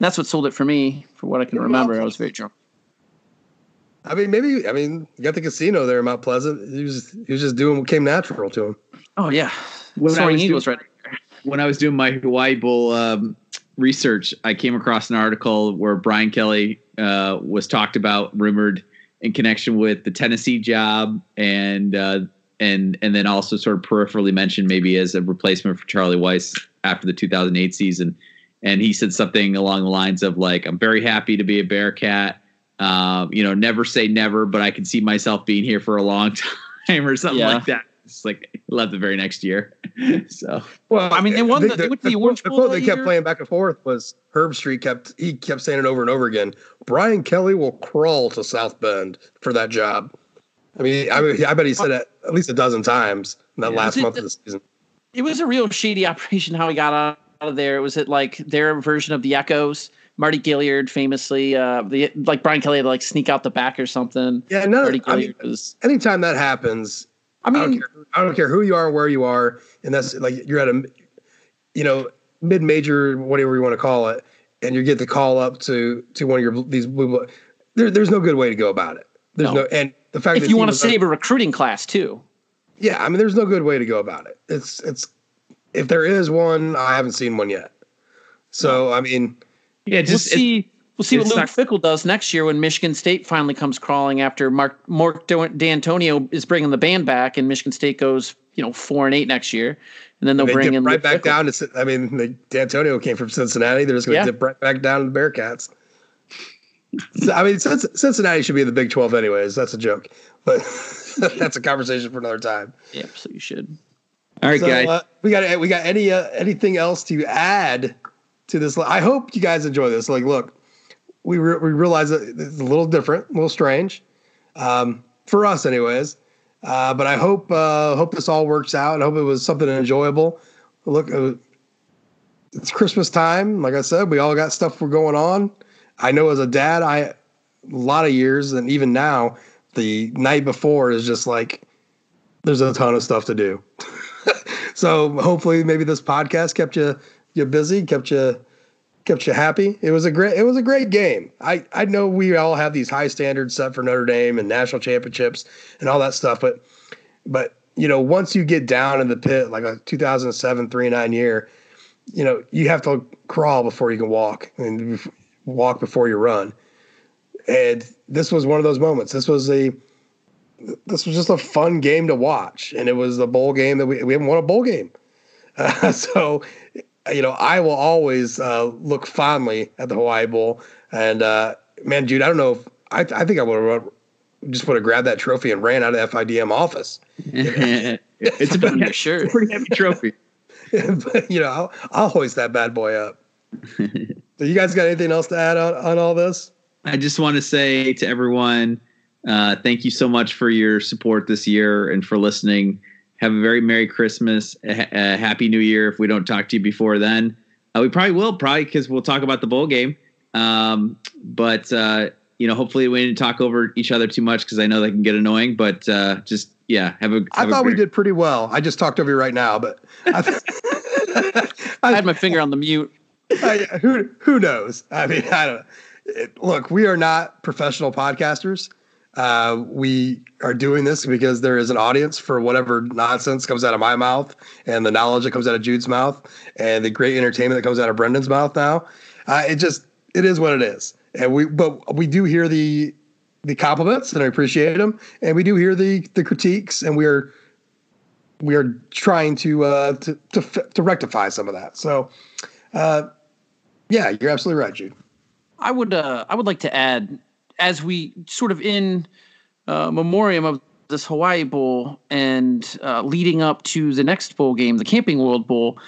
that's what sold it for me for what i can remember i was very drunk I mean, maybe I mean, you got the casino there in Mount Pleasant. He was he was just doing what came natural to him. oh yeah When I soaring was eagles doing- right there. when I was doing my Hawaii Bowl um, research, I came across an article where Brian Kelly uh, was talked about, rumored in connection with the Tennessee job, and uh, and and then also sort of peripherally mentioned maybe as a replacement for Charlie Weis after the 2008 season. And he said something along the lines of like, "I'm very happy to be a Bearcat. Um, you know, never say never, but I can see myself being here for a long time, or something Yeah. like that." It's like left the very next year. so Well, I mean, they won the- they went to the Orange the quote that they kept year. playing back and forth was Herbstreit kept he kept saying it over and over again. Brian Kelly will crawl to South Bend for that job. I mean, I mean, I bet he said it at least a dozen times in that Yeah. last Was it month of the season. it was a real shady operation how he got out of there. It was it like their version of the Echoes. Mardy Gilyard famously, uh, the like Brian Kelly had to like sneak out the back or something. Yeah, no, Mardy I mean, Gilyard was. anytime that happens, I I don't mean, care. I don't care who you are, where you are, and that's like you're at a, you know, mid-major, whatever you want to call it, and you get the call up to to one of your these blue. There, there's no good way to go about it. There's No. no, and the fact if that you want to save a recruiting class too. yeah, I mean, there's no good way to go about it. It's it's if there is one, I haven't seen one yet. So I mean, yeah, just we'll see. We'll see what Luke sucks. Fickell does next year when Michigan State finally comes crawling after Mark Mark Dantonio is bringing the band back, and Michigan State goes, you know, four and eight next year, and then they'll They bring dip in right Luke back Fickell. down to. I mean, the, Dantonio came from Cincinnati. They're just going to Yeah. dip right back down to the Bearcats. So, I mean, Cinc- Cincinnati should be in the Big Twelve, anyways. That's a joke, but that's a conversation for another time. Yeah, so you should. All right, So, guys. uh, we got we got any uh, anything else to add to this? I hope you guys enjoy this. Like, look, we re- we realize that it's a little different, a little strange, um, for us, anyways. Uh, but I hope uh, hope this all works out. and hope it was something enjoyable. Look, uh, it's Christmas time. Like I said, we all got stuff we're going on. I know as a dad, I a lot of years, and even now, the night before is just like there's a ton of stuff to do. so hopefully, maybe this podcast kept you you busy, kept you kept you happy. It was a great it was a great game. I I know we all have these high standards set for Notre Dame and national championships and all that stuff, but but you know once you get down in the pit like a 2007 three nine year, you know you have to crawl before you can walk and walk before you run. And this was one of those moments. This was a this was just a fun game to watch, and it was a bowl game that we we haven't won a bowl game. Uh, so, you know, I will always uh, look fondly at the Hawaii Bowl. And uh, man, dude, I don't know if I, I think I would have just would have grabbed that trophy and ran out of FIDM office. it's a pretty, Sure. it's a pretty heavy trophy. but, you know, I'll, I'll hoist that bad boy up. so, you guys got anything else to add on, on all this? I just want to say to everyone, uh, thank you so much for your support this year and for listening. Have a very Merry Christmas, a, a Happy New Year. If we don't talk to you before then, uh, we probably will, probably because we'll talk about the bowl game. Um, but uh, you know, hopefully we didn't talk over each other too much because I know that can get annoying. But uh, just yeah, have a. I have a thought we great- did pretty well. I just talked over you right now, but I, I had my finger on the mute. I, who who knows? I mean, I don't. It, look, we are not professional podcasters. Uh, we are doing this because there is an audience for whatever nonsense comes out of my mouth, and the knowledge that comes out of Jude's mouth, and the great entertainment that comes out of Brendan's mouth. Now, uh, it just it is what it is, and we but we do hear the the compliments and I appreciate them, and we do hear the the critiques, and we are we are trying to uh, to, to to rectify some of that. So. Uh, yeah, you're absolutely right, Jude. I would uh, I would like to add as we sort of in uh, memoriam of this Hawaii Bowl and uh, leading up to the next bowl game, the Camping World Bowl.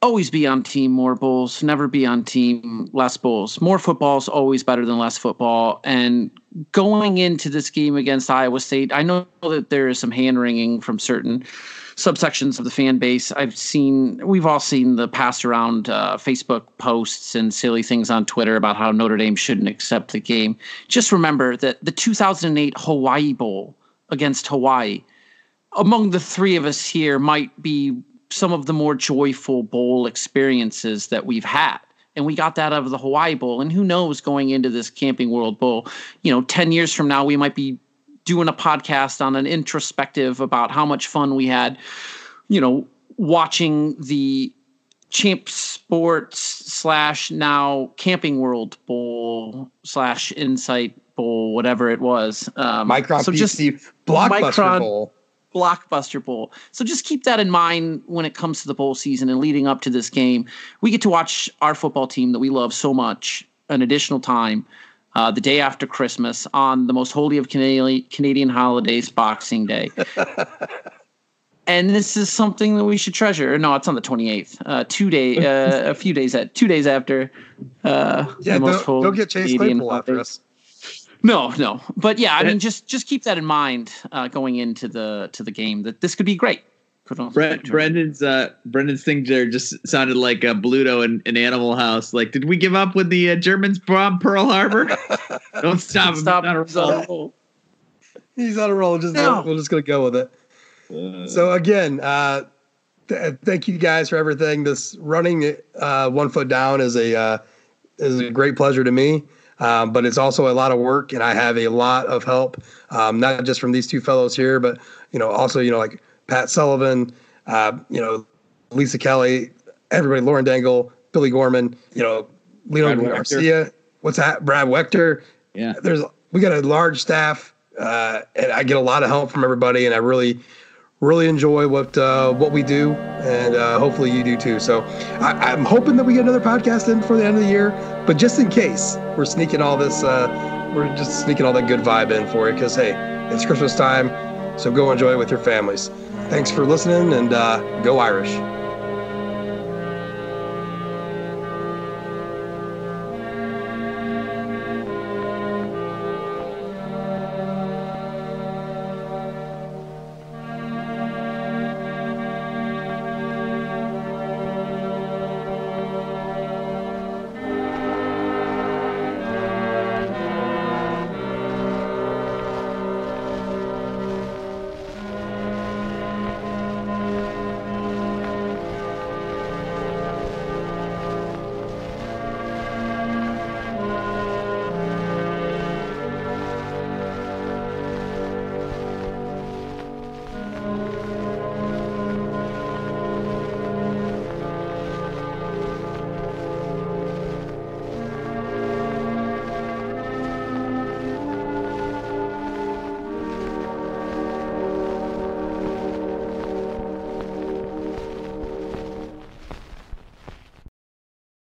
Always be on team more bowls, never be on team less bowls. More football is always better than less football. And going into this game against Iowa State, I know that there is some hand wringing from certain subsections of the fan base. I've seen, we've all seen the passed around uh, Facebook posts and silly things on Twitter about how Notre Dame shouldn't accept the game. Just remember that the 2008 Hawaii Bowl against Hawaii, among the three of us here, might be some of the more joyful bowl experiences that we've had. And we got that out of the Hawaii Bowl. And who knows going into this Camping World Bowl, you know, 10 years from now, we might be doing a podcast on an introspective about how much fun we had, you know, watching the Champ Sports slash now Camping World Bowl slash Insight Bowl, whatever it was. Um, Micron so just PC Blockbuster Micron- Bowl. blockbuster bowl. So just keep that in mind when it comes to the bowl season and leading up to this game. We get to watch our football team that we love so much an additional time uh, the day after Christmas on the most holy of Canadian, Canadian holidays, Boxing Day. and this is something that we should treasure. No, it's on the 28th. Uh, two day, uh, a few days at two days after. Uh, Yeah, the most don't, holy don't get Chase Canadian Claypool after us. No, no, but yeah, I mean, just just keep that in mind uh, going into the to the game. That this could be great. For the- Brent, Brendan's uh, Brendan's thing there just sounded like uh, Bluto in, in Animal House. Like, did we give up when the uh, Germans bombed Pearl Harbor? Don't stop. Stop. Not a He's on a roll. roll. He's on a roll. Just No. we're just gonna go with it. so again, uh, th- thank you guys for everything. This running uh, one foot down is a uh, is a great pleasure to me. Um, but it's also a lot of work, and I have a lot of help, um, not just from these two fellows here, but you know, also you know like Pat Sullivan, uh, you know, Lisa Kelly, everybody, Lauren Dangle, Billy Gorman, you know, Leon Brad Wechter. Garcia. What's that? Brad Wechter Yeah. there's we got a large staff uh, and i get a lot of help from everybody and i really really enjoy what uh, what we do, and uh, hopefully you do too. So I, I'm hoping that we get another podcast in for the end of the year, but just in case, we're sneaking all this, uh, we're just sneaking all that good vibe in for you because hey, it's Christmas time, so go enjoy it with your families. Thanks for listening, and uh, go Irish.